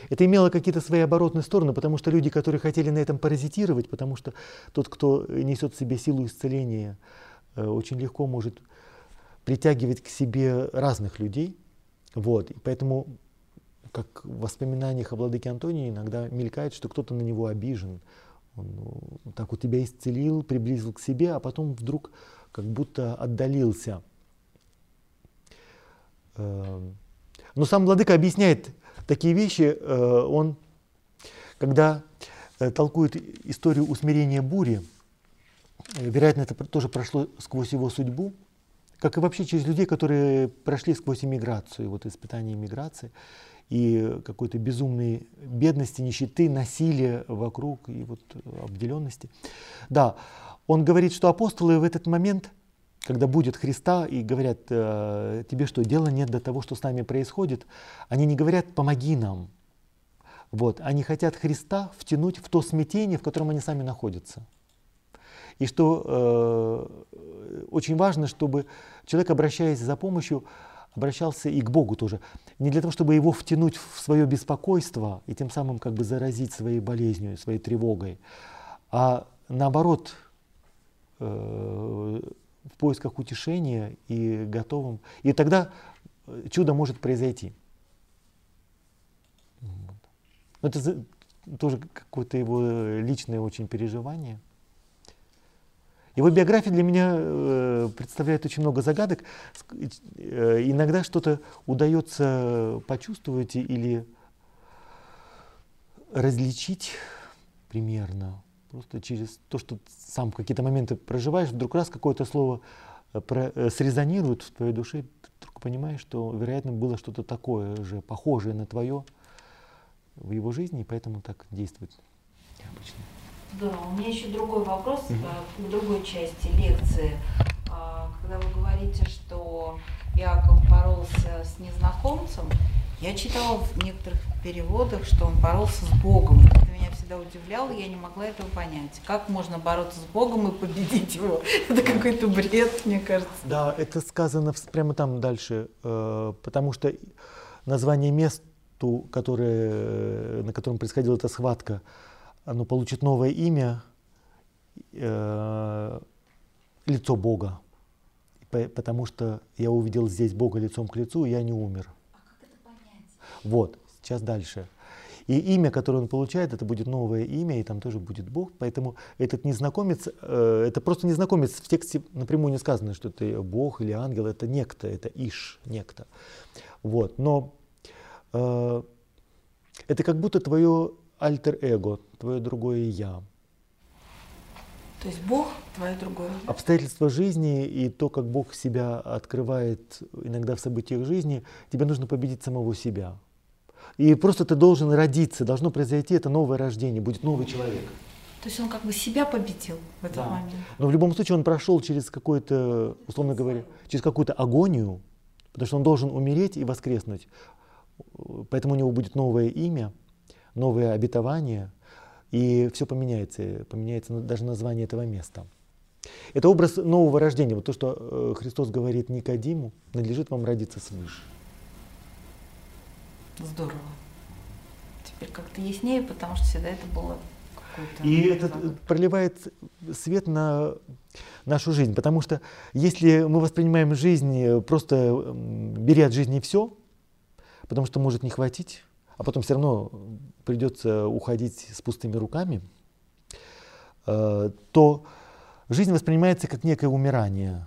это имело какие-то свои оборотные стороны, потому что люди, которые хотели на этом паразитировать, потому что тот, кто несет в себе силу исцеления, э, очень легко может притягивать к себе разных людей. Вот. И поэтому, как в воспоминаниях о владыке Антонии, иногда мелькает, что кто-то на него обижен. Он ну, так вот тебя исцелил, приблизил к себе, а потом вдруг как будто отдалился. Эм. Но сам владыка объясняет такие вещи, э, он, когда э, толкует историю усмирения бури, э, вероятно, это тоже прошло сквозь его судьбу, как и вообще через людей, которые прошли сквозь иммиграцию, вот испытание иммиграции и какой-то безумной бедности, нищеты, насилия вокруг и вот обделенности. Да, он говорит, что апостолы в этот момент – когда будет Христа и говорят, э, тебе что, дела нет до того, что с нами происходит, они не говорят, помоги нам. Вот, они хотят Христа втянуть в то смятение, в котором они сами находятся. И что э, очень важно, чтобы человек, обращаясь за помощью, обращался и к Богу тоже. Не для того, чтобы его втянуть в свое беспокойство и тем самым как бы заразить своей болезнью, своей тревогой, а наоборот, э, в поисках утешения и готовым. И тогда э, чудо может произойти. Вот. Это тоже какое-то его личное очень переживание. Его биография для меня э, представляет очень много загадок. Э, иногда что-то удается почувствовать или различить примерно. Просто через то, что сам какие-то моменты проживаешь, вдруг раз какое-то слово э, срезонирует в твоей душе, ты вдруг понимаешь, что, вероятно, было что-то такое же, похожее на твое в его жизни, и поэтому так действует необычно. Да, у меня еще другой вопрос угу. к другой части лекции. А, когда вы говорите, что Иаков боролся с незнакомцем, я читала в некоторых переводах, что он боролся с Богом. Это меня всегда удивляло, я не могла этого понять. Как можно бороться с Богом и победить его? Это какой-то бред, мне кажется. Да, это сказано прямо там дальше, э, потому что название месту, которое, на котором происходила эта схватка, оно получит новое имя, э, лицо Бога. Потому что я увидел здесь Бога лицом к лицу, и я не умер. Вот, сейчас дальше. И имя, которое он получает, это будет новое имя, и там тоже будет Бог. Поэтому этот незнакомец, э, это просто незнакомец. В тексте напрямую не сказано, что это Бог или ангел, это некто, это Иш, некто. Вот. Но э, это как будто твое альтер-эго, твое другое я. То есть Бог твое другое? Обстоятельства жизни и то, как Бог себя открывает иногда в событиях жизни, тебе нужно победить самого себя. И просто ты должен родиться, должно произойти это новое рождение, будет новый человек. То есть он как бы себя победил в этот да. момент. Но в любом случае он прошел через какое-то, условно говоря, через какую-то агонию, потому что он должен умереть и воскреснуть. Поэтому у него будет новое имя, новое обетование, и все поменяется, поменяется даже название этого места. Это образ нового рождения. Вот то, что э, Христос говорит Никодиму, надлежит вам родиться свыше. Здорово. Теперь как-то яснее, потому что всегда это было и это проливает свет на нашу жизнь, потому что если мы воспринимаем жизнь просто бери от жизни все, потому что может не хватить, а потом все равно придется уходить с пустыми руками, э, то жизнь воспринимается как некое умирание.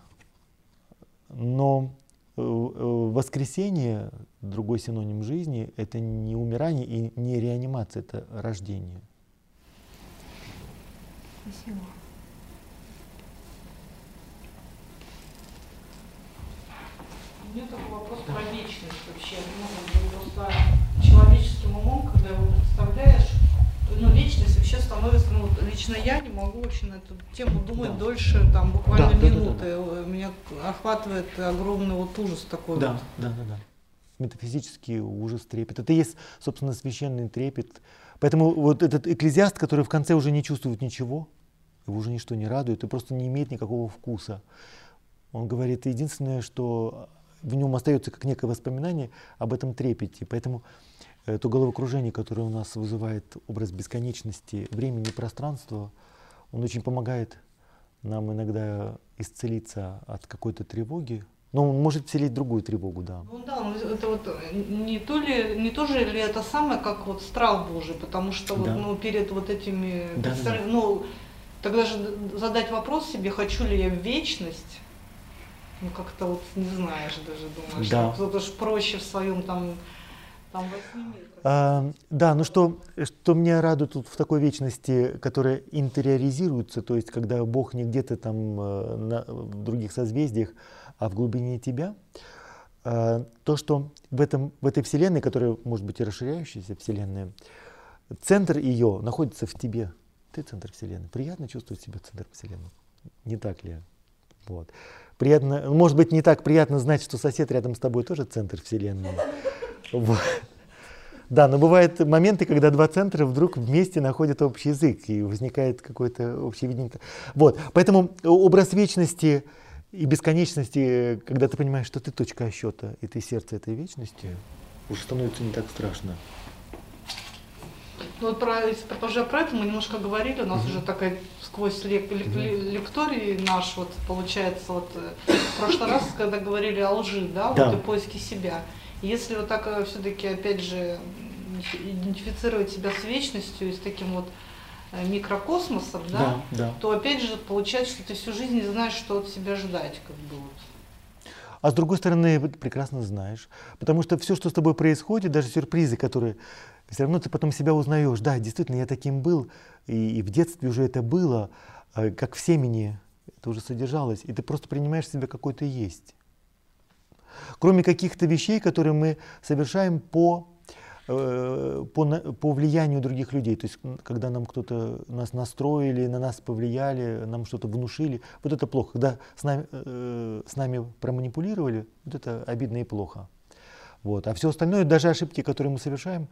Но Э, э, воскресение, другой синоним жизни, это не умирание и не реанимация, это рождение. Спасибо. У меня такой вопрос про вечность вообще. Ну, просто человеческим умом, когда его представляешь, ну, вечность вообще становится, ну, лично я не могу вообще на эту тему думать да. дольше, там, буквально да, минуты. Да, да, да. Меня охватывает огромный вот ужас такой. Да, вот. да, да, да. Метафизический ужас, трепет. Это и есть, собственно, священный трепет. Поэтому вот этот экклезиаст, который в конце уже не чувствует ничего, его уже ничто не радует и просто не имеет никакого вкуса. Он говорит, единственное, что в нем остается как некое воспоминание об этом трепете. Поэтому Э, то головокружение, которое у нас вызывает образ бесконечности времени и пространства, он очень помогает нам иногда исцелиться от какой-то тревоги. Но он может вселить другую тревогу, да. Ну да, ну это вот э, не то ли, не то же ли это самое, как вот страх Божий, потому что да. вот, ну, перед вот этими, да, да, ну, тогда же задать вопрос себе, хочу ли я в вечность, ну как-то вот не знаешь даже, думаешь, да. кто-то же проще в своем там там а, да, ну что, что меня радует тут в такой вечности, которая интериоризируется, то есть когда Бог не где-то там э, на, в других созвездиях, а в глубине тебя, а, то, что в, этом, в этой вселенной, которая может быть и расширяющаяся вселенная, центр ее находится в тебе. Ты центр вселенной. Приятно чувствовать себя центром вселенной. Не так ли? Вот. Приятно, может быть, не так приятно знать, что сосед рядом с тобой тоже центр вселенной. Да, но бывают моменты, когда два центра вдруг вместе находят общий язык и возникает какое-то общее видение. Вот, поэтому образ вечности и бесконечности, когда ты понимаешь, что ты точка отсчета, и ты сердце этой вечности, уже становится не так страшно. Ну, вот про, уже про это мы немножко говорили, у нас mm-hmm. уже такая сквозь лек, лек, mm-hmm. лекторий наш, вот получается, вот э, в прошлый раз, когда говорили о лжи, да, да. вот и поиске себя. Если вот так э, все-таки, опять же, идентифицировать себя с вечностью и с таким вот э, микрокосмосом, да, да, да. то опять же получается, что ты всю жизнь не знаешь, что от себя ждать, как бы вот. А с другой стороны, прекрасно знаешь, потому что все, что с тобой происходит, даже сюрпризы, которые все равно ты потом себя узнаешь, да, действительно, я таким был, и, и в детстве уже это было, э, как в семени это уже содержалось, и ты просто принимаешь себя какой то есть кроме каких-то вещей, которые мы совершаем по, э, по, по влиянию других людей. То есть, когда нам кто-то нас настроили, на нас повлияли, нам что-то внушили, вот это плохо. Когда с нами, э, с нами проманипулировали, вот это обидно и плохо. Вот. А все остальное, даже ошибки, которые мы совершаем,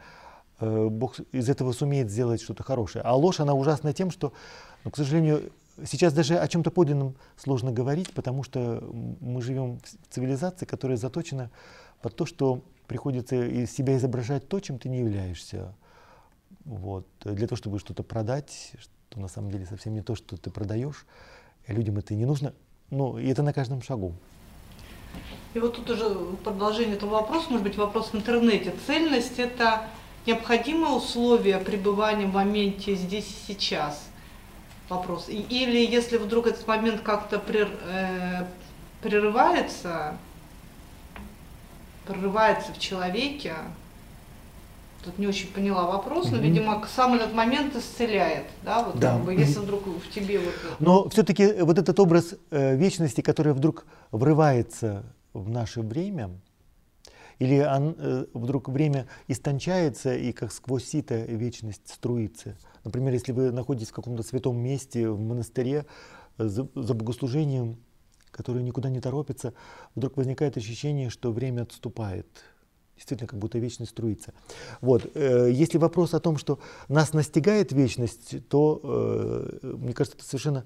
э, Бог из этого сумеет сделать что-то хорошее. А ложь, она ужасна тем, что, ну, к сожалению, Сейчас даже о чем-то подлинном сложно говорить, потому что мы живем в цивилизации, которая заточена под то, что приходится из себя изображать то, чем ты не являешься. Вот. Для того, чтобы что-то продать, что на самом деле совсем не то, что ты продаешь, людям это не нужно. Ну, и это на каждом шагу. И вот тут уже продолжение этого вопроса, может быть, вопрос в интернете. Цельность – это необходимое условие пребывания в моменте здесь и сейчас – вопрос. Или если вдруг этот момент как-то прер, э, прерывается, прерывается в человеке, тут не очень поняла вопрос, но, видимо, сам этот момент исцеляет, да, вот да. Как бы, если вдруг в тебе вот. Но все-таки вот этот образ э, вечности, который вдруг врывается в наше время, или он, э, вдруг время истончается и как сквозь сито вечность струится. Например, если вы находитесь в каком-то святом месте, в монастыре, э, за, за богослужением, которое никуда не торопится, вдруг возникает ощущение, что время отступает. Действительно, как будто вечность струится. Вот. Э, если вопрос о том, что нас настигает вечность, то, мне кажется, это совершенно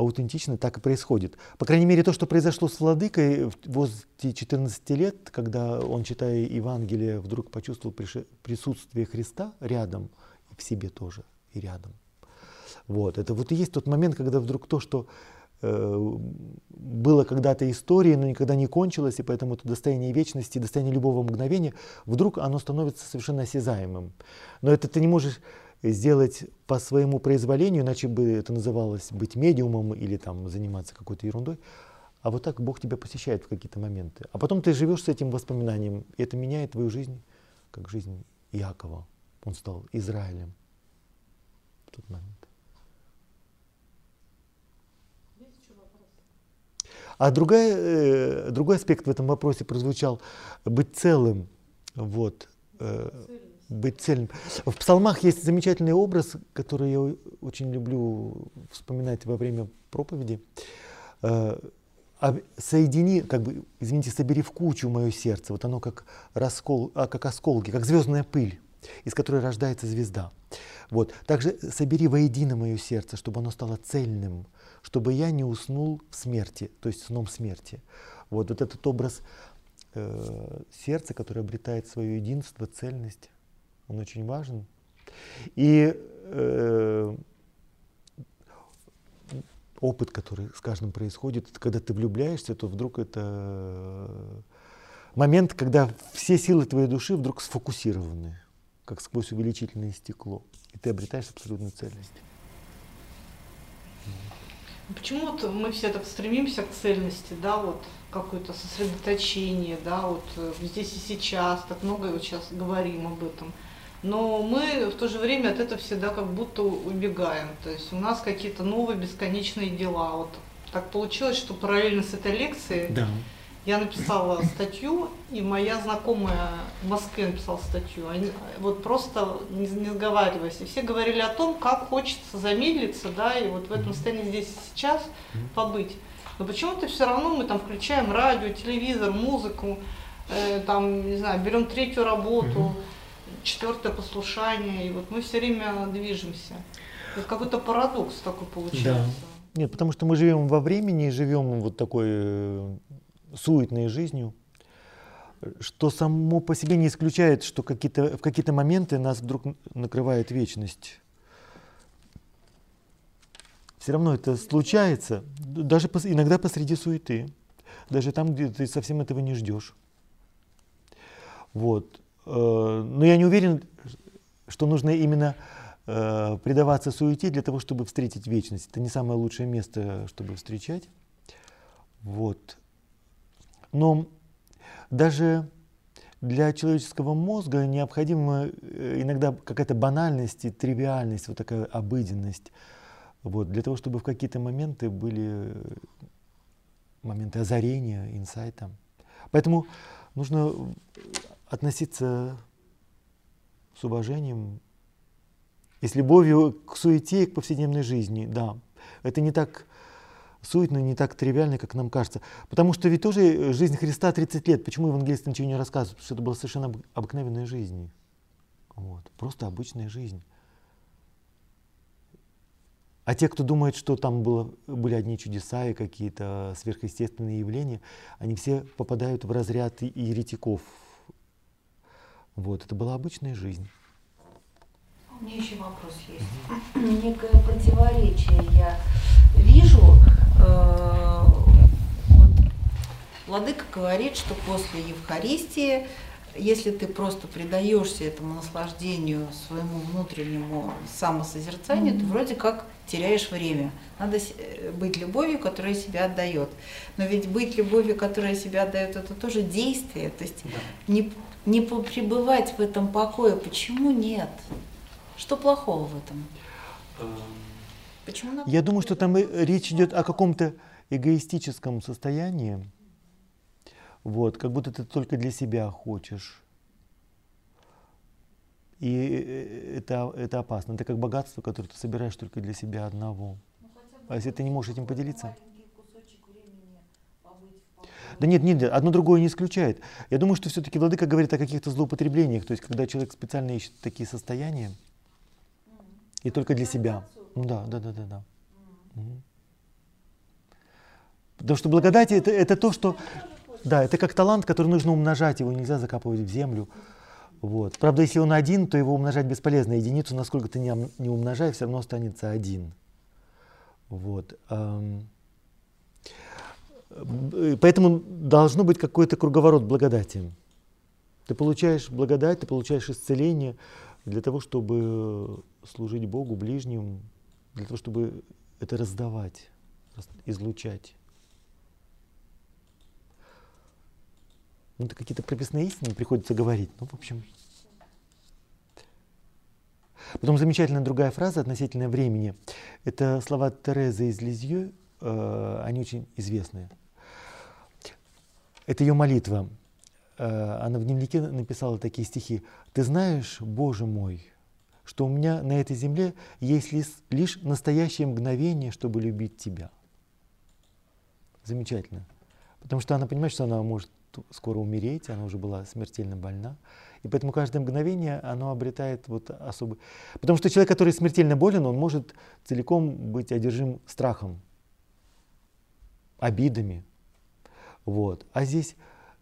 аутентично так и происходит. По крайней мере, то, что произошло с владыкой в возрасте 14 лет, когда он, читая Евангелие, вдруг почувствовал присутствие Христа рядом и в себе тоже, и рядом. Вот. Это вот и есть тот момент, когда вдруг то, что э, было когда-то историей, но никогда не кончилось, и поэтому это достояние вечности, достояние любого мгновения, вдруг оно становится совершенно осязаемым. Но это ты не можешь сделать по своему произволению, иначе бы это называлось быть медиумом или там заниматься какой-то ерундой. А вот так Бог тебя посещает в какие-то моменты. А потом ты живешь с этим воспоминанием, и это меняет твою жизнь, как жизнь Иакова. Он стал Израилем в тот момент. А другая, э, другой аспект в этом вопросе прозвучал – быть целым. Вот. Э, быть цельным. В псалмах есть замечательный образ, который я очень люблю вспоминать во время проповеди. Э, соедини, как бы, извините, собери в кучу мое сердце. Вот оно как, раскол, а, как осколки, как звездная пыль, из которой рождается звезда. Вот. Также собери воедино мое сердце, чтобы оно стало цельным, чтобы я не уснул в смерти, то есть сном смерти. Вот, вот этот образ э, сердца, которое обретает свое единство, цельность, он очень важен. И э, опыт, который с каждым происходит, когда ты влюбляешься, то вдруг это момент, когда все силы твоей души вдруг сфокусированы, как сквозь увеличительное стекло, и ты обретаешь абсолютную цельность. Почему-то мы все так стремимся к цельности, да, вот какое-то сосредоточение, да, вот э, здесь и сейчас, так много вот сейчас говорим об этом но мы в то же время от этого всегда как будто убегаем. То есть у нас какие-то новые бесконечные дела. Вот так получилось, что параллельно с этой лекцией да. я написала статью, и моя знакомая в Москве написала статью. Они, вот просто не, не сговариваясь. И все говорили о том, как хочется замедлиться, да, и вот в этом состоянии здесь и сейчас побыть. Но почему-то все равно мы там включаем радио, телевизор, музыку, э, там, не знаю, берем третью работу четвертое послушание, и вот мы все время движемся. Это какой-то парадокс такой получается. Да. Нет, потому что мы живем во времени живем вот такой э, суетной жизнью, что само по себе не исключает, что какие-то, в какие-то моменты нас вдруг накрывает вечность. Все равно это случается, даже пос, иногда посреди суеты, даже там, где ты совсем этого не ждешь. Вот. Э, но я не уверен, что нужно именно э, предаваться суете для того, чтобы встретить вечность. Это не самое лучшее место, чтобы встречать. Вот. Но даже для человеческого мозга необходима э, иногда какая-то банальность и тривиальность, вот такая обыденность, вот, для того, чтобы в какие-то моменты были моменты озарения, инсайта. Поэтому нужно относиться с уважением и с любовью к суете и к повседневной жизни, да. Это не так суетно, не так тривиально, как нам кажется. Потому что ведь тоже жизнь Христа 30 лет. Почему евангелисты ничего не рассказывают? Потому что это была совершенно обыкновенная жизнь. Вот. Просто обычная жизнь. А те, кто думает, что там было, были одни чудеса и какие-то сверхъестественные явления, они все попадают в разряд еретиков, вот, это была обычная жизнь. У меня еще вопрос есть. Некое противоречие я вижу. Э, вот, Владыка говорит, что после Евхаристии, если ты просто предаешься этому наслаждению, своему внутреннему самосозерцанию, mm-hmm. ты вроде как теряешь время. Надо э, быть любовью, которая себя отдает. Но ведь быть любовью, которая себя отдает, это тоже действие. То есть да. не не пребывать в этом покое. Почему нет? Что плохого в этом? Эм, Почему Я думаю, что там речь идет о каком-то эгоистическом состоянии. Вот, как будто ты только для себя хочешь. И э, это, это опасно. Это как богатство, которое ты собираешь только для себя одного. Ну, а если ты не можешь этим поделиться? Да нет, нет, одно другое не исключает. Я думаю, что все-таки владыка говорит о каких-то злоупотреблениях, то есть когда человек специально ищет такие состояния, и только для себя. Ну да, да, да, да, да. Угу. Потому что благодать это, это то, что... Да, это как талант, который нужно умножать, его нельзя закапывать в землю. Вот. Правда, если он один, то его умножать бесполезно. Единицу, насколько ты не, не умножай, все равно останется один. Вот. Поэтому должно быть какой-то круговорот благодати. Ты получаешь благодать, ты получаешь исцеление для того, чтобы служить Богу, ближним, для того, чтобы это раздавать, излучать. Ну, это какие-то прописные истины приходится говорить. Ну, в общем. Потом замечательная другая фраза относительно времени. Это слова Терезы из Лизье, э, они очень известные. Это ее молитва. Э, она в дневнике написала такие стихи. «Ты знаешь, Боже мой, что у меня на этой земле есть лишь, настоящее мгновение, чтобы любить Тебя». Замечательно. Потому что она понимает, что она может скоро умереть, она уже была смертельно больна. И поэтому каждое мгновение оно обретает вот особый... Потому что человек, который смертельно болен, он может целиком быть одержим страхом, обидами. Вот. А здесь,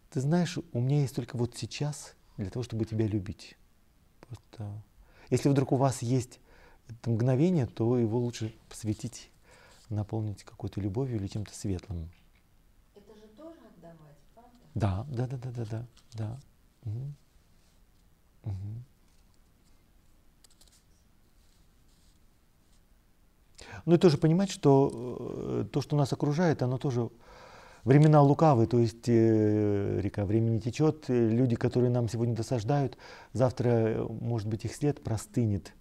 ты знаешь, у меня есть только вот сейчас для того, чтобы тебя любить. Просто... Если вдруг у вас есть это мгновение, то его лучше посвятить, наполнить какой-то любовью или чем-то светлым. Это же тоже отдавать, правда? Да, да, да, да, да, да. да. Угу. Угу. Ну и тоже понимать, что э, то, что нас окружает, оно тоже времена лукавы, то есть э, река времени течет, э, люди, которые нам сегодня досаждают, завтра, может быть, их след простынет,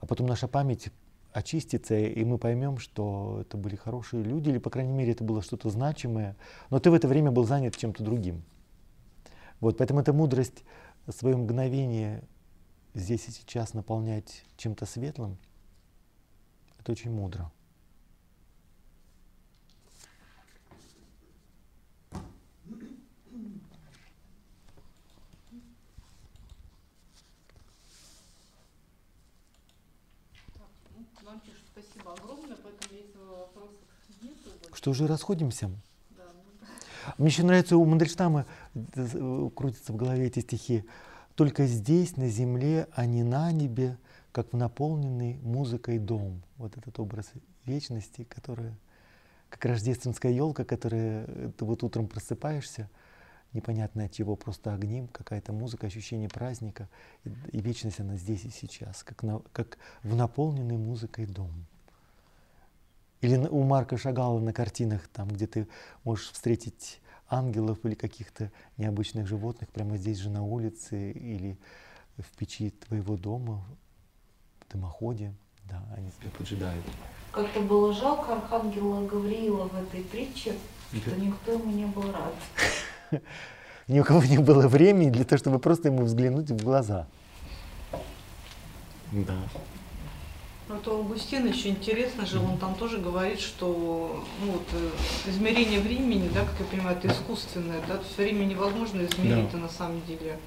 а потом наша память очистится, и мы поймем, что это были хорошие люди, или, по крайней мере, это было что-то значимое, но ты в это время был занят чем-то другим. Вот, поэтому эта мудрость свое мгновение здесь и сейчас наполнять чем-то светлым, это очень мудро. Что уже расходимся? Мне еще нравится у Мандельштама, э, крутится в голове эти стихи. «Только здесь, на земле, а не на небе, как в наполненный музыкой дом». Вот этот образ вечности, которая, как рождественская елка, которая э, ты вот утром просыпаешься, непонятно от чего, просто огнем, какая-то музыка, ощущение праздника. И, и вечность она здесь и сейчас, как, на, как в наполненный музыкой дом. Или у Марка Шагала на картинах, там, где ты можешь встретить ангелов или каких-то необычных животных прямо здесь же на улице или в печи твоего дома, в дымоходе. Да, они тебя поджидают. Как-то было жалко Архангела Гавриила в этой притче, что никто ему не был рад. Ни у кого не было времени для того, чтобы просто ему взглянуть в глаза. Да. Вот у Августина еще интересно же, он там тоже говорит, что ну, вот, э, измерение времени, да, как я понимаю, это искусственное, да, то есть время невозможно измерить да. на самом деле.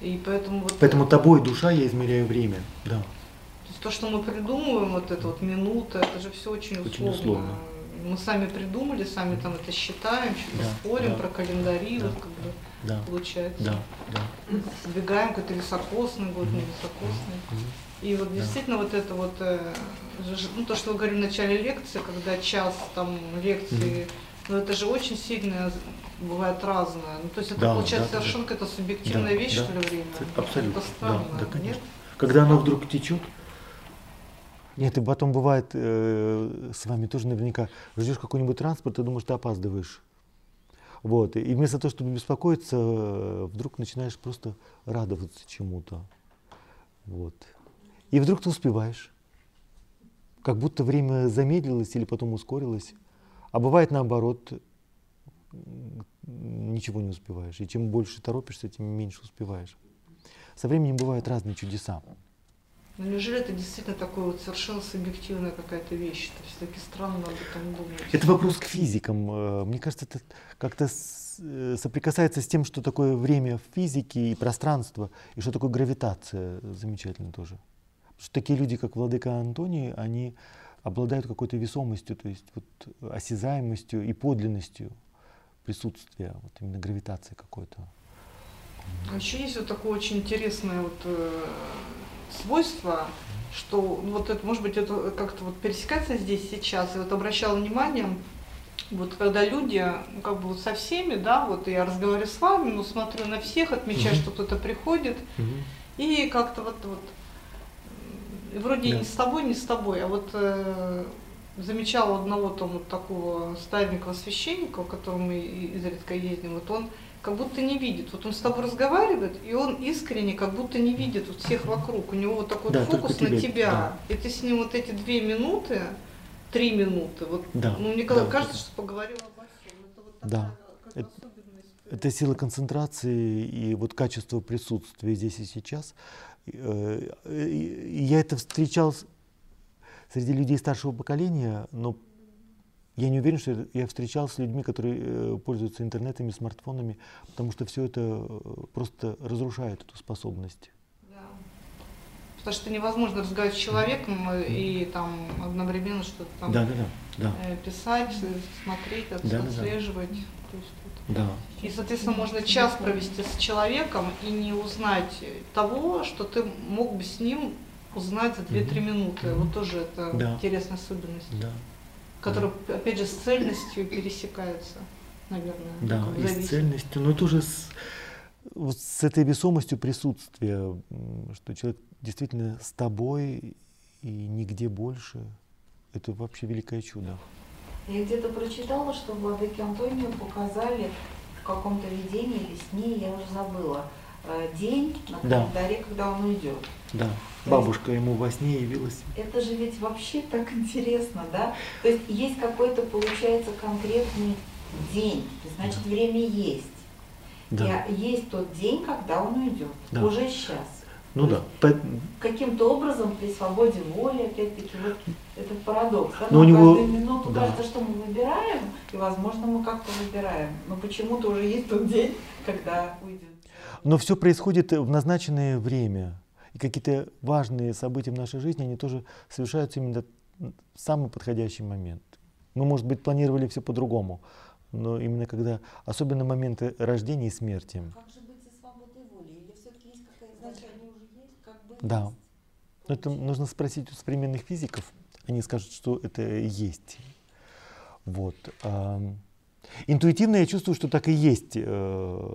И поэтому вот... Поэтому тобой душа я измеряю время, да. То есть то, что мы придумываем, вот эта вот минута, это же все очень условно. Очень условно. Мы сами придумали, сами там это считаем, что-то да, спорим да, про календари, да, вот как бы да, получается. Да, да. Сдвигаем какой-то високосный год, mm-hmm. не високосный. Mm-hmm. И вот действительно да. вот это вот, э, ну то, что вы говорили в начале лекции, когда час там лекции, mm-hmm. ну это же очень сильно бывает разное. Ну то есть это да, получается да, совершенно да. какая-то субъективная да, вещь, да. что ли, время. Абсолютно. Это странно, да, да, конечно. Нет? Когда оно вдруг течет, нет, и потом бывает э, с вами тоже наверняка ждешь какой-нибудь транспорт, ты думаешь, ты опаздываешь. Вот. И вместо того, чтобы беспокоиться, вдруг начинаешь просто радоваться чему-то. Вот. И вдруг ты успеваешь. Как будто время замедлилось или потом ускорилось. А бывает наоборот, ничего не успеваешь. И чем больше торопишься, тем меньше успеваешь. Со временем бывают разные чудеса. Но неужели это действительно такое вот совершенно субъективная какая-то вещь? То есть таки странно об этом думать. Это вопрос к физикам. Э, мне кажется, это как-то э, соприкасается с тем, что такое время в физике и пространство, и что такое гравитация. Замечательно тоже. Что такие люди, как Владыка Антоний, они обладают какой-то весомостью, то есть вот осязаемостью и подлинностью присутствия, вот именно гравитации какой-то. А еще есть вот такое очень интересное вот, э, свойство, что ну, вот это, может быть, это как-то вот пересекается здесь сейчас, и вот обращал внимание, вот когда люди, ну, как бы вот со всеми, да, вот я разговариваю с вами, ну, смотрю на всех, отмечаю, mm-hmm. что кто-то приходит, mm-hmm. и как-то вот, вот вроде да. не с тобой, не с тобой, а вот э, замечала одного там вот такого старенького священника, у которого мы изредка ездим, вот он как будто не видит. Вот он с тобой разговаривает, и он искренне как будто не видит вот всех вокруг. У него вот такой да, фокус на тебя. Да. И ты с ним вот эти две минуты, три минуты, вот, да, ну, мне да, кажется, что поговорил обо всем. Это вот такая да. это, Это сила концентрации и вот качество присутствия здесь и сейчас. Э, я это встречал среди людей старшего поколения, но я не уверен, что я встречался с людьми, которые э, пользуются интернетами, смартфонами, потому что все это э, просто разрушает эту способность. Да. Потому что невозможно разговаривать с человеком и там одновременно что-то там да, да, да, да. писать, смотреть, да, отслеживать. Да, да. Вот. Да. И, соответственно, можно час провести с человеком и не узнать того, что ты мог бы с ним узнать за 2-3 минуты. Вот тоже это да. интересная особенность. Да. Которая, да. опять же, с цельностью пересекается, наверное. Да, и с цельностью, но тоже с, вот с этой весомостью присутствия, что человек действительно с тобой и нигде больше. Это вообще великое чудо. Я где-то прочитала, что владыке Антонию показали в каком-то видении или сне, я уже забыла, э, день на календаре, да. когда он уйдет. Да, То бабушка есть, ему во сне явилась. Это же ведь вообще так интересно, да? То есть есть какой-то, получается, конкретный день, значит, да. время есть. Да. И есть тот день, когда он уйдет, да. уже сейчас. Ну да. Каким-то образом при свободе воли, опять-таки, вот этот парадокс. Да? Но у него... каждую минуту да. кажется, что мы выбираем, и, возможно, мы как-то выбираем. Но почему-то уже есть тот день, когда уйдет. Но все происходит в назначенное время. И какие-то важные события в нашей жизни, они тоже совершаются именно в самый подходящий момент. Мы, может быть, планировали все по-другому, но именно когда, особенно моменты рождения и смерти. Как же Да. Но это нужно спросить у современных физиков. Они скажут, что это есть. Вот. Интуитивно я чувствую, что так и есть. Э,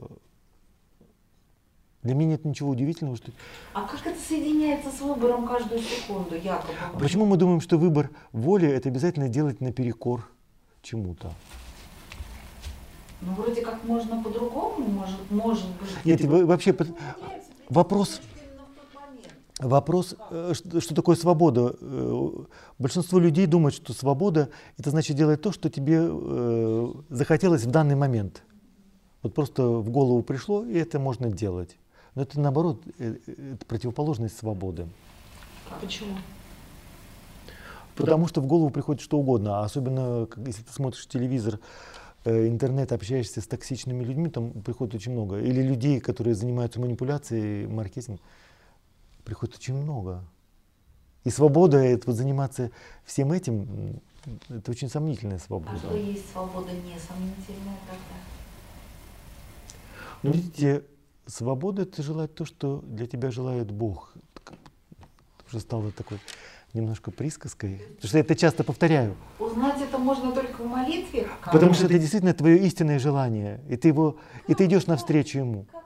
для меня нет ничего удивительного, что... А как это соединяется с выбором каждую секунду, якобы? Почему мы думаем, что выбор воли это обязательно делать наперекор чему-то? Ну, вроде как можно по-другому, может, может быть. Нет, вообще вопрос... Вопрос, э, что такое свобода? Э, большинство людей думает, что свобода – это значит делать то, что тебе э, захотелось в данный момент. Вот просто в голову пришло, и это можно делать. Но это наоборот, это противоположность свободы. А почему? Потому что в голову приходит что угодно, а особенно если ты смотришь телевизор, интернет, общаешься с токсичными людьми, там приходит очень много. Или людей, которые занимаются манипуляцией, маркетингом приходит очень много. И свобода, это вот заниматься всем этим, это очень сомнительная свобода. А что есть свобода не сомнительная тогда? Ну, видите, свобода это желать то, что для тебя желает Бог. Уже стало такой немножко присказкой, потому что я это часто повторяю. Узнать это можно только в молитве? Потому что это действительно твое истинное желание, и ты, его, и ты идешь навстречу ему. Как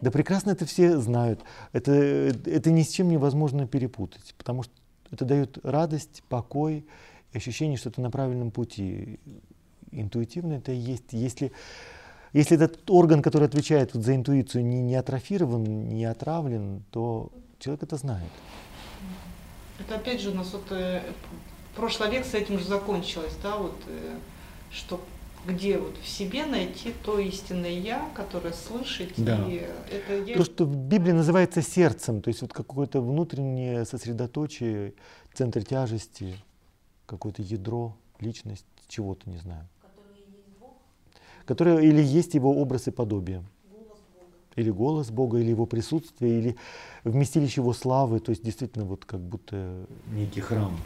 да прекрасно это все знают. Это, это ни с чем невозможно перепутать, потому что это дает радость, покой ощущение, что ты на правильном пути. Интуитивно это и есть. Если, если этот орган, который отвечает вот за интуицию, не, не атрофирован, не отравлен, то человек это знает. Это опять же у нас вот э, прошлый век с этим же закончилось, да, вот, э, что где вот в себе найти то истинное я, которое слышит. Да. И это я... То, что в Библии называется сердцем, то есть вот какое-то внутреннее сосредоточие, центр тяжести, какое-то ядро, личность, чего-то, не знаю. Которое есть Бог? Которое или есть его образ и подобие. Голос Бога. Или голос Бога, или его присутствие, или вместилище его славы, то есть действительно вот как будто некий храм.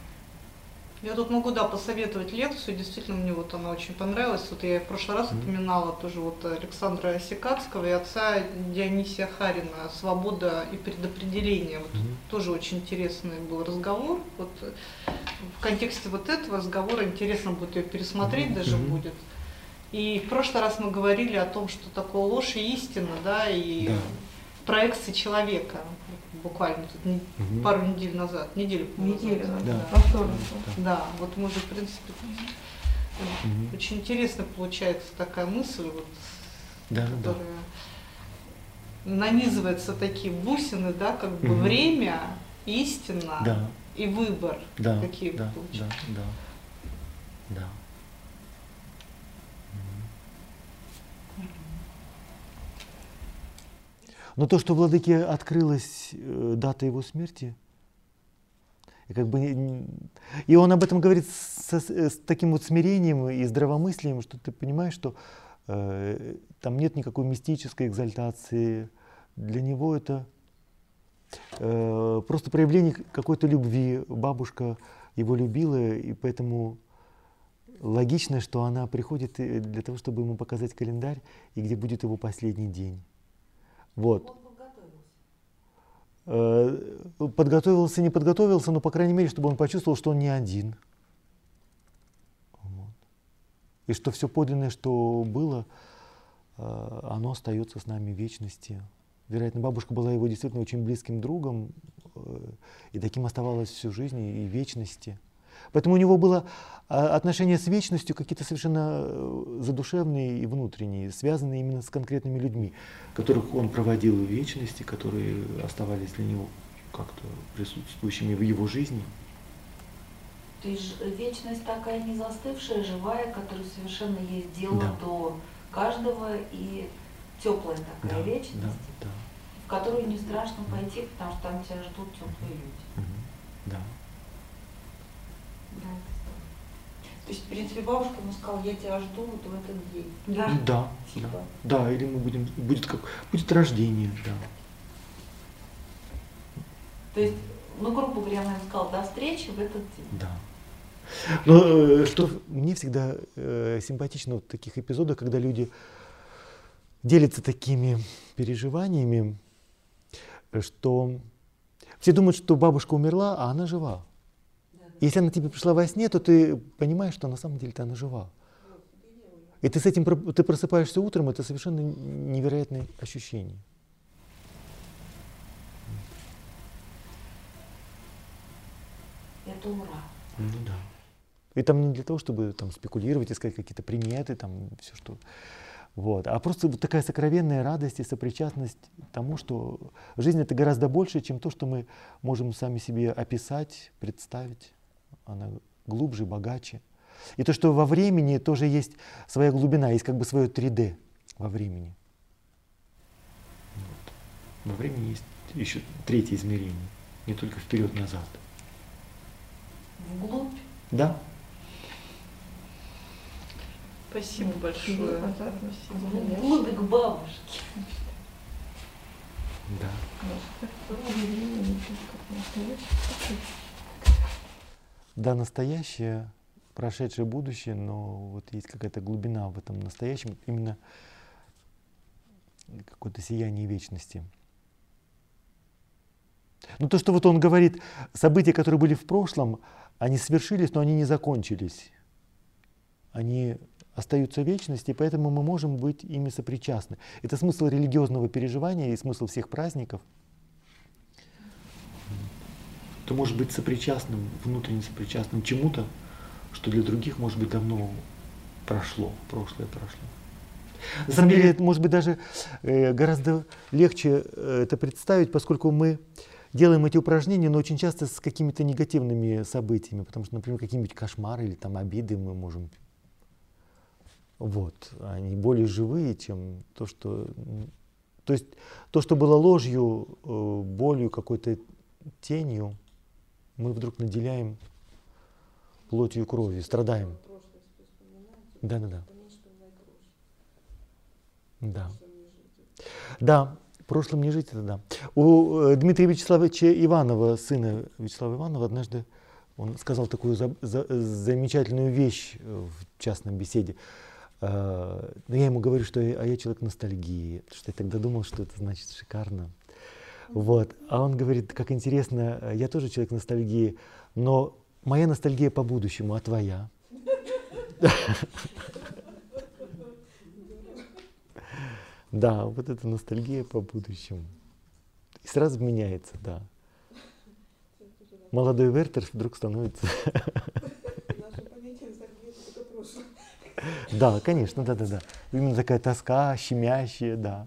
Я тут могу, да, посоветовать лекцию, действительно, мне вот она очень понравилась. Вот я в прошлый раз упоминала тоже вот Александра Осикацкого и отца Дионисия Харина «Свобода и предопределение». Вот mm-hmm. тоже очень интересный был разговор. Вот в контексте вот этого разговора интересно будет ее пересмотреть mm-hmm. даже будет. И в прошлый раз мы говорили о том, что такое ложь и истина, да, и да. проекции человека буквально тут не, угу. пару недель назад, неделю, неделю назад. Да. Да. Да. да, вот мы же, в принципе, угу. очень интересно получается такая мысль, вот, да, которая да. нанизывается такие бусины, да, как бы угу. время, истина да. и выбор. Да, какие да, да, да, да. Но то, что владыке открылась э, дата его смерти, и, как бы, и он об этом говорит со, с таким вот смирением и здравомыслием, что ты понимаешь, что э, там нет никакой мистической экзальтации. Для него это э, просто проявление какой-то любви. Бабушка его любила, и поэтому логично, что она приходит э, для того, чтобы ему показать календарь, и где будет его последний день. Вот. Э, подготовился, не подготовился, но, по крайней мере, чтобы он почувствовал, что он не один. Вот. И что все подлинное, что было, э, оно остается с нами в вечности. Вероятно, бабушка была его действительно очень близким другом, и таким оставалась всю жизнь и вечности. Поэтому у него было а, отношение с вечностью какие-то совершенно э, задушевные и внутренние, связанные именно с конкретными людьми, которых он проводил в вечности, которые оставались для него как-то присутствующими в его жизни. То есть вечность такая не застывшая, живая, которая совершенно есть дело да. до каждого и теплая такая да, вечность, да, да. в которую не страшно пойти, потому что там тебя ждут теплые люди. Да. Да. То есть, в принципе, бабушка ему сказала, я тебя жду вот в этот день. Да, да, типа. да, да или мы будем, будет как, будет рождение, да. То есть, ну, грубо говоря, она сказала, до встречи в этот день. Да. Но э, что мне всегда э, симпатично в таких эпизодах, когда люди делятся такими переживаниями, что все думают, что бабушка умерла, а она жива. Если она тебе пришла во сне, то ты понимаешь, что на самом деле-то она жива. И ты с этим ты просыпаешься утром, это совершенно невероятное ощущение. Это ура. Ну да. И там не для того, чтобы там спекулировать, искать какие-то приметы, там все что. Вот. А просто вот такая сокровенная радость и сопричастность тому, что жизнь это гораздо больше, чем то, что мы можем сами себе описать, представить она глубже, богаче. И то, что во времени тоже есть своя глубина, есть как бы свое 3D во времени. Вот. Во времени есть еще третье измерение, не только вперед-назад. Вглубь? Да. Спасибо большое. Вглубь к бабушке. Да. Да, настоящее, прошедшее будущее, но вот есть какая-то глубина в этом настоящем, именно какое-то сияние вечности. Ну то, что вот он говорит, события, которые были в прошлом, они свершились, но они не закончились. Они остаются в вечности, поэтому мы можем быть ими сопричастны. Это смысл религиозного переживания и смысл всех праздников – ты можешь быть сопричастным, внутренне сопричастным чему-то, что для других, может быть, давно прошло, прошлое прошло. На самом деле, это может быть даже э, гораздо легче э, это представить, поскольку мы делаем эти упражнения, но очень часто с какими-то негативными событиями, потому что, например, какие-нибудь кошмары или там обиды мы можем... Вот, они более живые, чем то, что... То есть то, что было ложью, э, болью, какой-то тенью, мы вдруг наделяем плотью и кровью, страдаем. Да, да, да. Да. Да, прошлым не жить, это да. У э, Дмитрия Вячеславовича Иванова, сына Вячеслава Иванова, однажды он сказал такую за, за, замечательную вещь в частном беседе. Uh, я ему говорю, что а я человек ностальгии, что я тогда думал, что это значит шикарно. Вот. А он говорит, как интересно, э, я тоже человек ностальгии, но моя ностальгия по будущему, а твоя? Да, вот это ностальгия по будущему. И сразу меняется, да. Молодой Вертер вдруг становится... Да, конечно, да, да, да. Именно такая тоска, щемящая, да.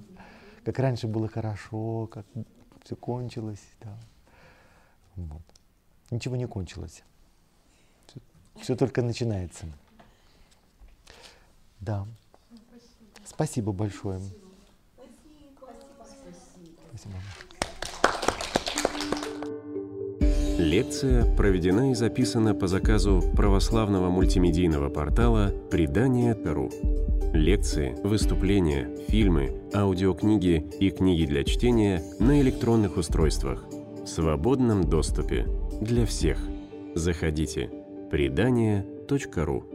Как раньше было хорошо, как все кончилось. Да. Вот. Ничего не кончилось. Все, все только начинается. Да. Спасибо, Спасибо большое. Спасибо. Лекция проведена и записана по заказу православного мультимедийного портала «Предание.ру». Лекции, выступления, фильмы, аудиокниги и книги для чтения на электронных устройствах в свободном доступе для всех. Заходите. Предание.ру